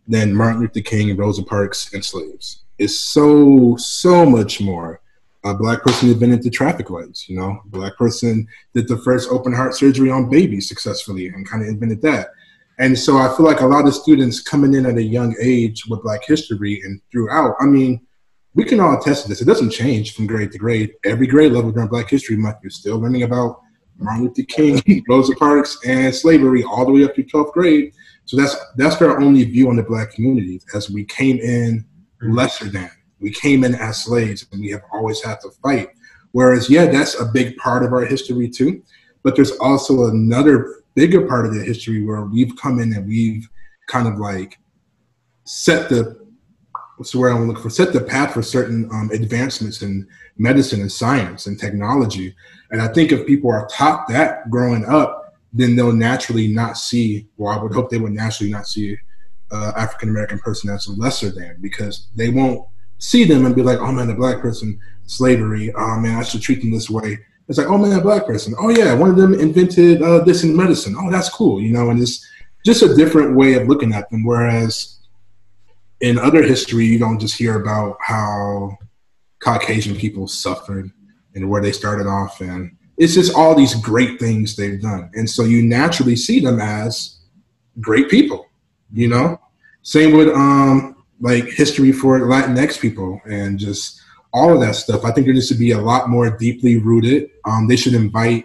than Martin Luther King Rosa Parks and slaves. It's so so much more. A black person invented the traffic lights. You know, a black person did the first open heart surgery on babies successfully and kind of invented that. And so I feel like a lot of students coming in at a young age with Black history and throughout, I mean, we can all attest to this. It doesn't change from grade to grade. Every grade level during Black History Month, you're still learning about Martin Luther King, Rosa Parks, and slavery all the way up to 12th grade. So that's that's our only view on the Black community as we came in lesser than. We came in as slaves, and we have always had to fight. Whereas, yeah, that's a big part of our history too. But there's also another bigger part of the history where we've come in and we've kind of like set the what's the word I'm looking for? Set the path for certain um, advancements in medicine and science and technology. And I think if people are taught that growing up, then they'll naturally not see. Well, I would hope they would naturally not see uh, African American person as lesser than because they won't see them and be like, "Oh man, the black person, slavery. Oh man, I should treat them this way." It's like, oh man, black person. Oh yeah, one of them invented uh, this in medicine. Oh, that's cool, you know. And it's just a different way of looking at them. Whereas in other history, you don't just hear about how Caucasian people suffered and where they started off, and it's just all these great things they've done. And so you naturally see them as great people, you know. Same with um like history for Latinx people and just all of that stuff. I think there needs to be a lot more deeply rooted. Um, they should invite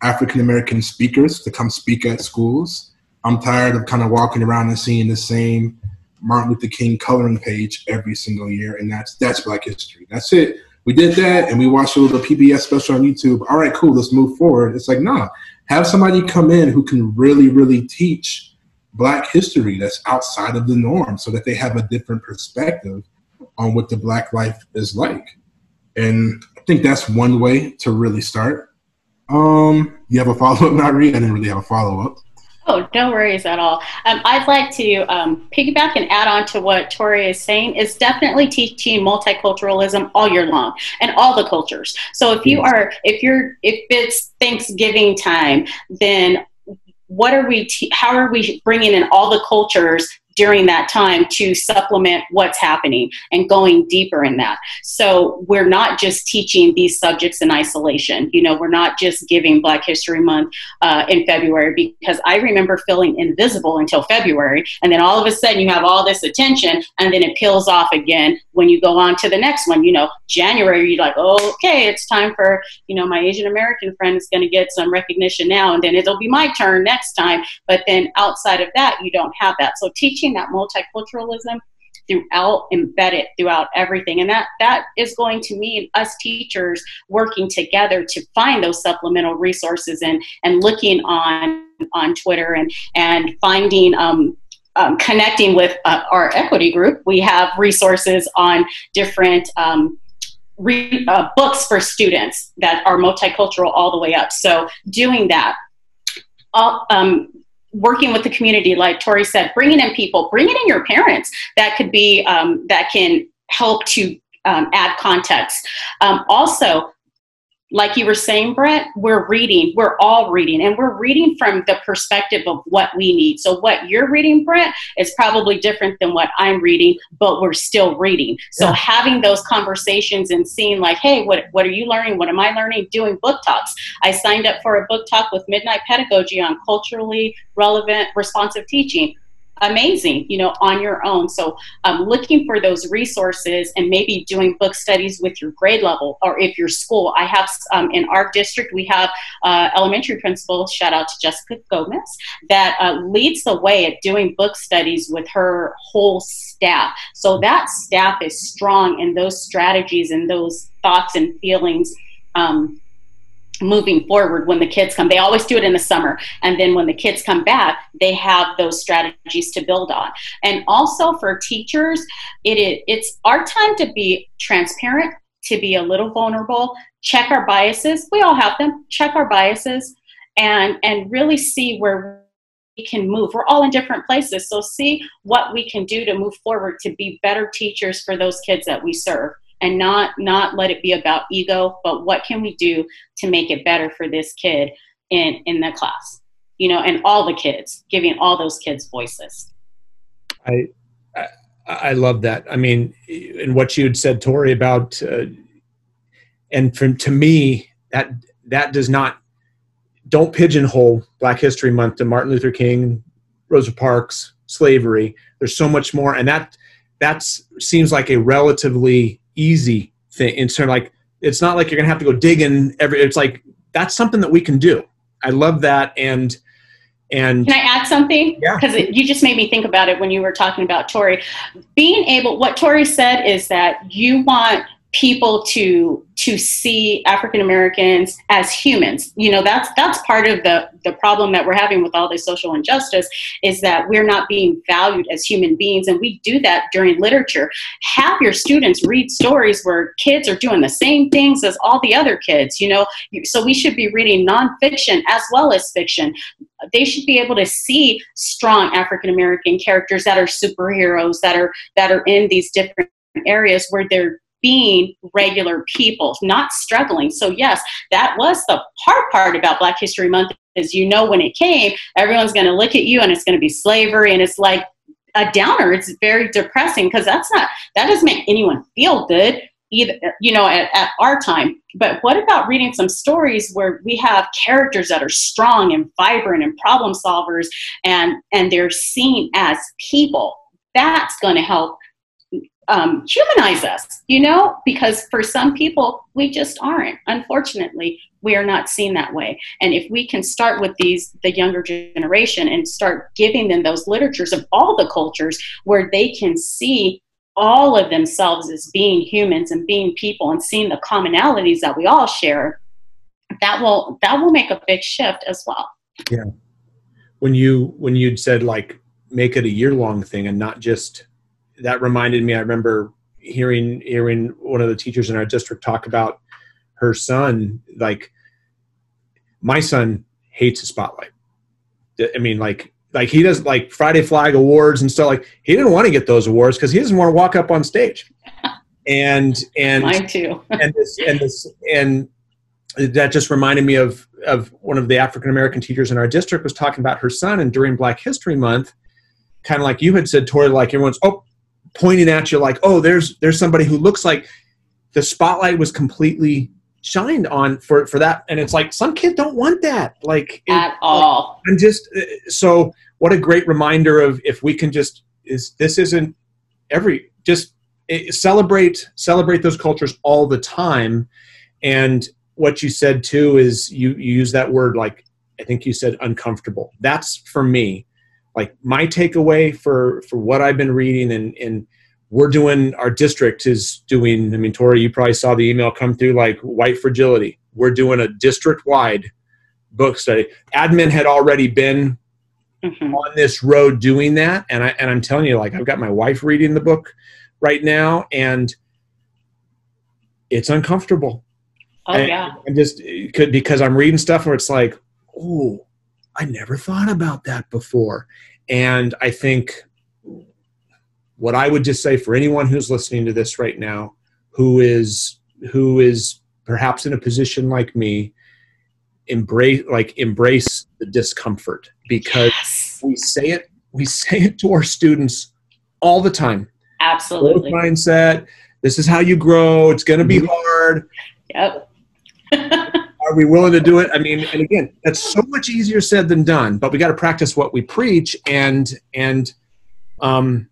African American speakers to come speak at schools. I'm tired of kind of walking around and seeing the same Martin Luther King coloring page every single year, and that's that's Black history. That's it. We did that, and we watched a little PBS special on YouTube. All right, cool. Let's move forward. It's like, nah, have somebody come in who can really, really teach Black history that's outside of the norm, so that they have a different perspective on what the black life is like. And I think that's one way to really start. Um, you have a follow up, Nairi? I didn't really have a follow up. Oh, no worries at all. Um, I'd like to um, piggyback and add on to what Tori is saying. Is definitely teaching multiculturalism all year long and all the cultures. So if you are, if you're, if it's Thanksgiving time, then what are we? Te- how are we bringing in all the cultures during that time to supplement what's happening and going deeper in that. So we're not just teaching these subjects in isolation. You know, we're not just giving Black History Month uh, in February because I remember feeling invisible until February. And then all of a sudden you have all this attention and then it peels off again when you go on to the next one. You know, January, you're like, oh, okay, it's time for, you know, my Asian American friend is going to get some recognition now. And then it'll be my turn next time. But then outside of that, you don't have that. So teaching teaching that multiculturalism throughout embedded throughout everything. And that that is going to mean us teachers working together to find those supplemental resources and and looking on on twitter and and finding um, um, connecting with uh, our equity group. We have resources on different um, re- uh, books for students that are multicultural all the way up. So doing that all, um, working with the community, like Tori said, bringing in people, bringing in your parents that could be um, that can help to um, add context. Um, also, like you were saying, Brett, we're reading, we're all reading, and we're reading from the perspective of what we need. So, what you're reading, Brett, is probably different than what I'm reading, but we're still reading. So, yeah. having those conversations and seeing, like, hey, what, what are you learning? What am I learning? Doing book talks. I signed up for a book talk with Midnight Pedagogy on culturally relevant responsive teaching amazing, you know, on your own. So um, looking for those resources and maybe doing book studies with your grade level or if your school. I have um, in our district, we have uh, elementary principal, shout out to Jessica Gomez, that uh, leads the way at doing book studies with her whole staff. So that staff is strong in those strategies and those thoughts and feelings. Um, moving forward when the kids come. They always do it in the summer. And then when the kids come back, they have those strategies to build on. And also for teachers, it is, it's our time to be transparent, to be a little vulnerable, check our biases. We all have them. Check our biases and and really see where we can move. We're all in different places. So see what we can do to move forward to be better teachers for those kids that we serve and not not let it be about ego but what can we do to make it better for this kid in in the class? You know and all the kids giving all those kids voices. I i, I love that. I mean and what you had said tori about uh, and from to me that that does not don't pigeonhole black history month to martin luther king rosa parks slavery. There's so much more and that that seems like a relatively easy thing. And so like it's not like you're gonna have to go digging every it's like that's something that we can do. I love that and and can I add something? Yeah. Because you just made me think about it when you were talking about Tori. Being able, what Tori said is that you want people to to see African Americans as humans. You know, that's that's part of the the problem that we're having with all this social injustice is that we're not being valued as human beings, and we do that during literature. Have your students read stories where kids are doing the same things as all the other kids. You know, so we should be reading nonfiction as well as fiction. They should be able to see strong African American characters that are superheroes that are that are in these different areas where they're being regular people, not struggling. So, yes, that was the hard part about Black History Month is you know when it came, everyone's going to look at you and it's going to be slavery. And it's like a downer. It's very depressing because that's not, that doesn't make anyone feel good either, you know, at, at our time. But what about reading some stories where we have characters that are strong and vibrant and problem solvers and, and they're seen as people? That's going to help um, humanize us, you know, because for some people, we just aren't. Unfortunately, we are not seen that way. And if we can start with these, the younger generation, and start giving them those literatures of all the cultures where they can see all of themselves as being humans and being people and seeing the commonalities that we all share, that will that will make a big shift as well. Yeah. When you when you'd said like make it a year long thing and not just that reminded me. I remember hearing hearing one of the teachers in our district talk about her son like my son hates the spotlight i mean like like he doesn't like friday flag awards and stuff like he didn't want to get those awards because he doesn't want to walk up on stage and and mine too and this and this and that just reminded me of of one of the African American teachers in our district was talking about her son, and during Black History Month, kind of like you had said, Tori, like everyone's oh pointing at you, like oh there's there's somebody who looks like the spotlight was completely shined on for for that, and it's like some kids don't want that, like at it, all. And just uh, so what a great reminder of if we can just is this isn't every just eh, celebrate celebrate those cultures all the time and what you said too is you, you use that word like I think you said uncomfortable. That's for me. Like my takeaway for for what I've been reading and and we're doing our district is doing I mean Tori you probably saw the email come through like white fragility. We're doing a district wide book study. Admin had already been mm-hmm. on this road doing that and I and I'm telling you like I've got my wife reading the book right now and it's uncomfortable Oh and, yeah. And just because I'm reading stuff where it's like, oh, I never thought about that before. And I think what I would just say for anyone who's listening to this right now, who is who is perhaps in a position like me, embrace like embrace the discomfort because yes. we say it we say it to our students all the time. Absolutely. Growth mindset. This is how you grow. It's going to be mm-hmm. hard. Yep. Are we willing to do it? I mean, and again, that's so much easier said than done. But we got to practice what we preach, and and um,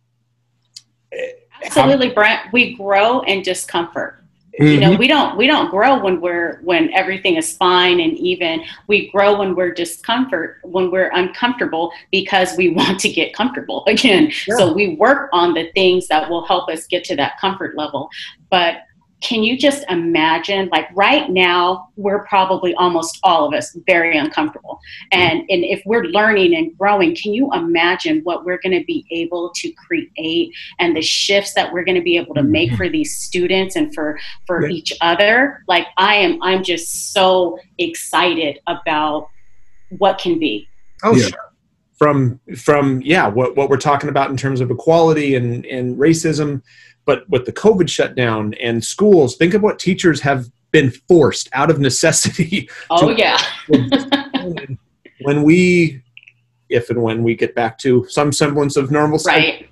absolutely, Brett. We grow in discomfort. Mm-hmm. You know, mm-hmm. we don't we don't grow when we're when everything is fine and even. We grow when we're discomfort when we're uncomfortable because we want to get comfortable again. Yeah. So we work on the things that will help us get to that comfort level. But can you just imagine like right now we're probably almost all of us very uncomfortable and and if we're learning and growing can you imagine what we're going to be able to create and the shifts that we're going to be able to make mm-hmm. for these students and for for yeah. each other like i am i'm just so excited about what can be oh yeah. sure from from yeah what, what we're talking about in terms of equality and and racism but with the COVID shutdown and schools, think of what teachers have been forced out of necessity. Oh, yeah. when we, if and when we get back to some semblance of normalcy, right.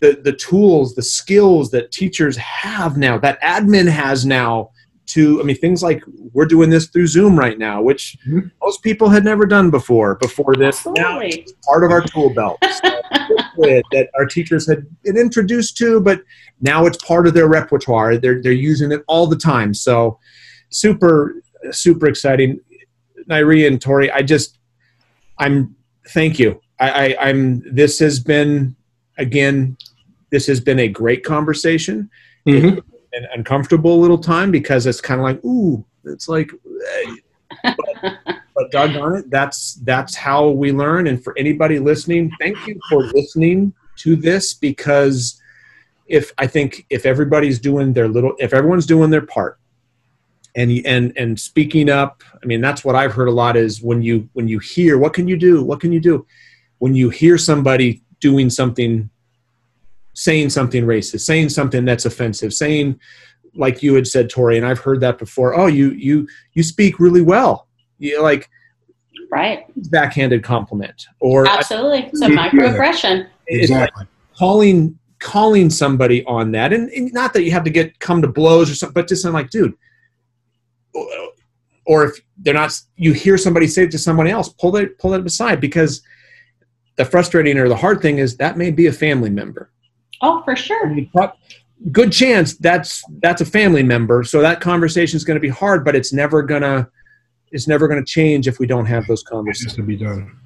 the, the tools, the skills that teachers have now, that admin has now to, I mean, things like we're doing this through Zoom right now, which mm-hmm. most people had never done before, before this. Absolutely. Now it's part of our tool belt. So, that our teachers had been introduced to, but now it's part of their repertoire. They're they're using it all the time. So super super exciting. Nairi and Tori, I just I'm thank you. I, I I'm this has been again this has been a great conversation. Mm-hmm. An uncomfortable little time because it's kind of like ooh, it's like. But, but doggone it, that's that's how we learn. And for anybody listening, thank you for listening to this because if I think if everybody's doing their little, if everyone's doing their part, and and and speaking up, I mean that's what I've heard a lot is when you when you hear what can you do, what can you do, when you hear somebody doing something, saying something racist, saying something that's offensive, saying like you had said, Tori, and I've heard that before. Oh, you you you speak really well you like right. backhanded compliment or absolutely. It's a microaggression. Exactly like calling calling somebody on that and, and, not that you have to get come to blows or something but just I'm like dude or if they're not you hear somebody say it to someone else pull that pull that aside because the frustrating or the hard thing is that may be a family member. Oh for sure. Good chance that's that's a family member so that conversation is going to be hard but it's never going to is never going to change if we don't have those conversations. to be done.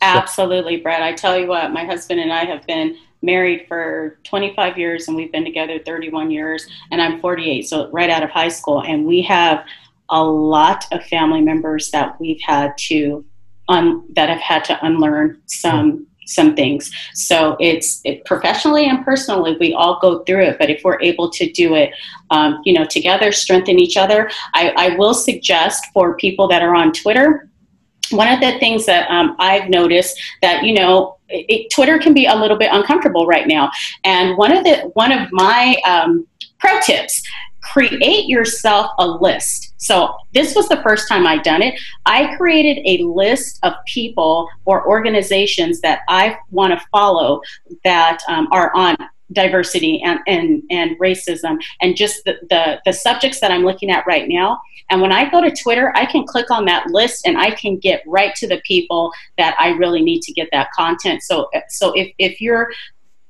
Absolutely, Brett. I tell you what, my husband and I have been married for 25 years and we've been together 31 years, and I'm 48, so right out of high school. And we have a lot of family members that we've had to un, that have had to unlearn some some things. So it's it, professionally and personally, we all go through it. But if we're able to do it, um, you know, together, strengthen each other. I, I, will suggest for people that are on Twitter. One of the things that um, I've noticed that you know, it, Twitter can be a little bit uncomfortable right now, and one of the one of my um, pro tips create yourself a list. So this was the first time I'd done it. I created a list of people or organizations that I want to follow that um, are on diversity and, and, and racism and just the, the, the subjects that I'm looking at right now. And when I go to Twitter, I can click on that list and I can get right to the people that I really need to get that content. So, so if, if you're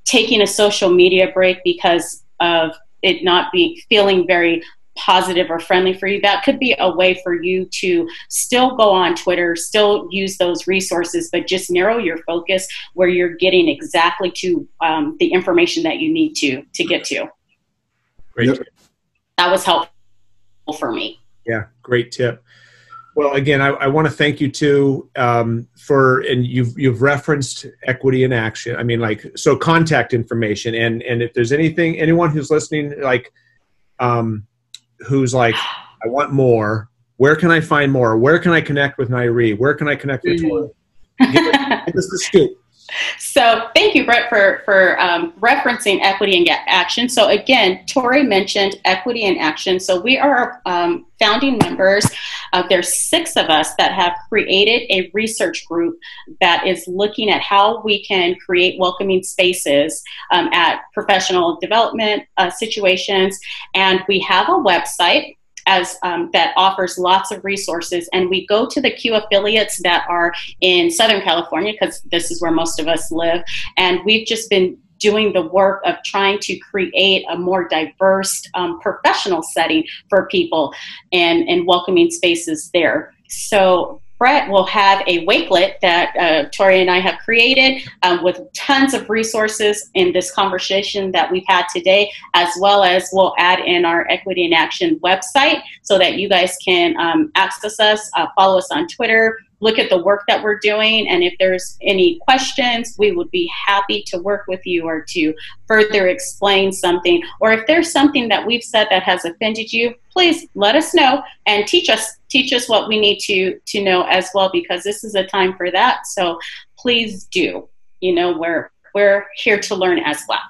taking a social media break because of it not be feeling very positive or friendly for you, that could be a way for you to still go on Twitter, still use those resources, but just narrow your focus where you're getting exactly to um, the information that you need to to get to. Great. Yep. That was helpful for me. Yeah, great tip. Well, again, I, I want to thank you too um, for, and you've you've referenced equity in action. I mean, like so, contact information, and and if there's anything, anyone who's listening, like, um, who's like, I want more. Where can I find more? Where can I connect with Nairi? Where can I connect with mm. Tori? Give, give us the scoop. So thank you, Brett, for, for um, referencing equity in action. So again, Tori mentioned equity in action. So we are um, founding members. Uh, there's six of us that have created a research group that is looking at how we can create welcoming spaces um, at professional development uh, situations. And we have a website as um, that offers lots of resources. And we go to the CUE affiliates that are in southern california because this is where most of us live. And we've just been doing the work of trying to create a more diverse um, professional setting for people and, and welcoming spaces there. So Brett will have a wakelet that uh, Tori and I have created um, with tons of resources in this conversation that we've had today, as well as we'll add in our Equity in Action website so that you guys can um, access us, uh, follow us on Twitter, look at the work that we're doing. And if there's any questions, we would be happy to work with you or to further explain something. Or if there's something that we've said that has offended you, please let us know and teach us teach us what we need to to know as well because this is a time for that. So please do. You know, we're we're here to learn as well.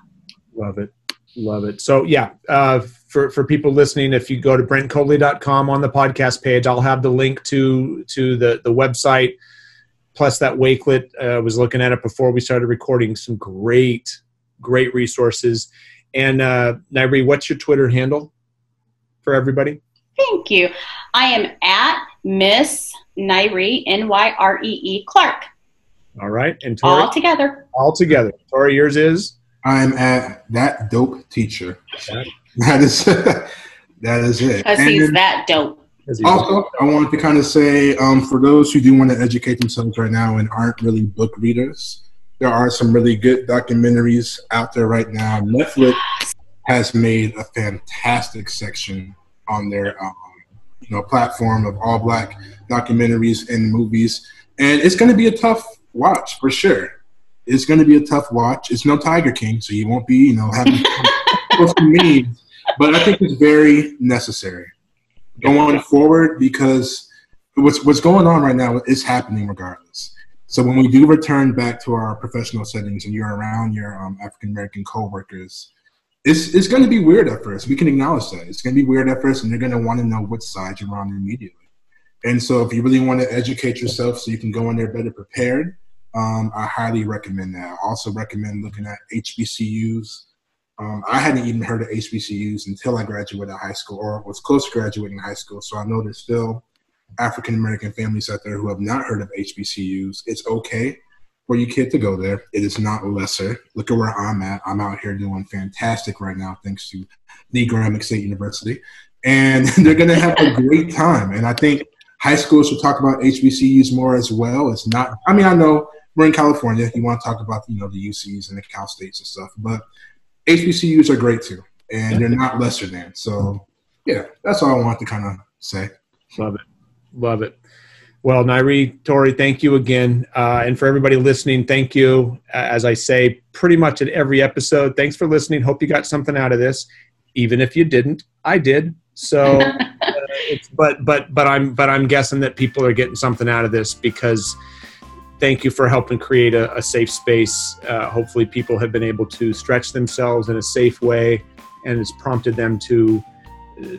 Love it. Love it. So yeah, uh, for for people listening, if you go to brentcoley.com on the podcast page, I'll have the link to to the the website plus that wakelet. Uh, I was looking at it before we started recording. Some great great resources. And uh, Nairi, what's your Twitter handle for everybody? Thank you. I am at Miss Nairi N Y R E E Clark. All right, and Tori, all together. All together. Tori, yours is. I'm at that dope teacher. That is that is it. Because he's that dope. Also, I wanted to kind of say um, for those who do want to educate themselves right now and aren't really book readers, there are some really good documentaries out there right now. Netflix has made a fantastic section on their um, you know platform of all black documentaries and movies, and it's going to be a tough watch for sure it's going to be a tough watch. It's no Tiger King, so you won't be, you know, having me. But I think it's very necessary going forward because what's what's going on right now is happening regardless. So when we do return back to our professional settings and you're around your um, African American coworkers, it's it's going to be weird at first. We can acknowledge that it's going to be weird at first, and you're going to want to know what side you're on immediately. And so, if you really want to educate yourself, so you can go in there better prepared, um, I highly recommend that. I also recommend looking at HBCUs. Um, I hadn't even heard of HBCUs until I graduated high school or was close to graduating high school. So I know there's still African American families out there who have not heard of HBCUs. It's okay for your kid to go there. It is not lesser. Look at where I'm at. I'm out here doing fantastic right now, thanks to the Grambling State University. And they're going to have a great time. And I think high schools should talk about HBCUs more as well. It's not, I mean, I know we're in California. You want to talk about you know the UCs and the Cal States and stuff, but HBCUs are great too, and they're not lesser than. So yeah, that's all I want to kind of say. Love it, love it. Well, Nairi, Tori, thank you again. Uh, and for everybody listening, thank you. Uh, as I say pretty much at every episode, thanks for listening. Hope you got something out of this. Even if you didn't, I did. So, uh, but but but I'm but I'm guessing that people are getting something out of this because thank you for helping create a, a safe space. Uh, hopefully, people have been able to stretch themselves in a safe way, and it's prompted them to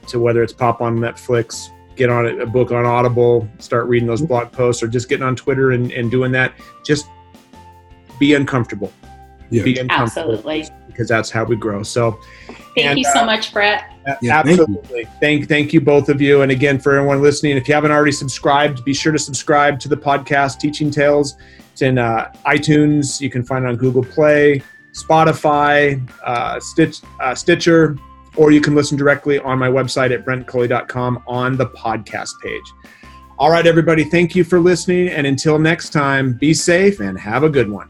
to whether it's pop on Netflix, get on a book on Audible, start reading those blog posts, or just getting on Twitter and, and doing that. Just be uncomfortable. Yeah. Be uncomfortable Absolutely. because that's how we grow. So, Thank And, you so much, Brett. Yeah, absolutely. Thank, thank you both of you. And again, for everyone listening, if you haven't already subscribed, be sure to subscribe to the podcast Teaching Tales. It's in uh, iTunes. You can find it on Google Play, Spotify, uh, Stitch, uh, Stitcher, or you can listen directly on my website at brentcoley.com on the podcast page. All right, everybody. Thank you for listening. And until next time, be safe and have a good one.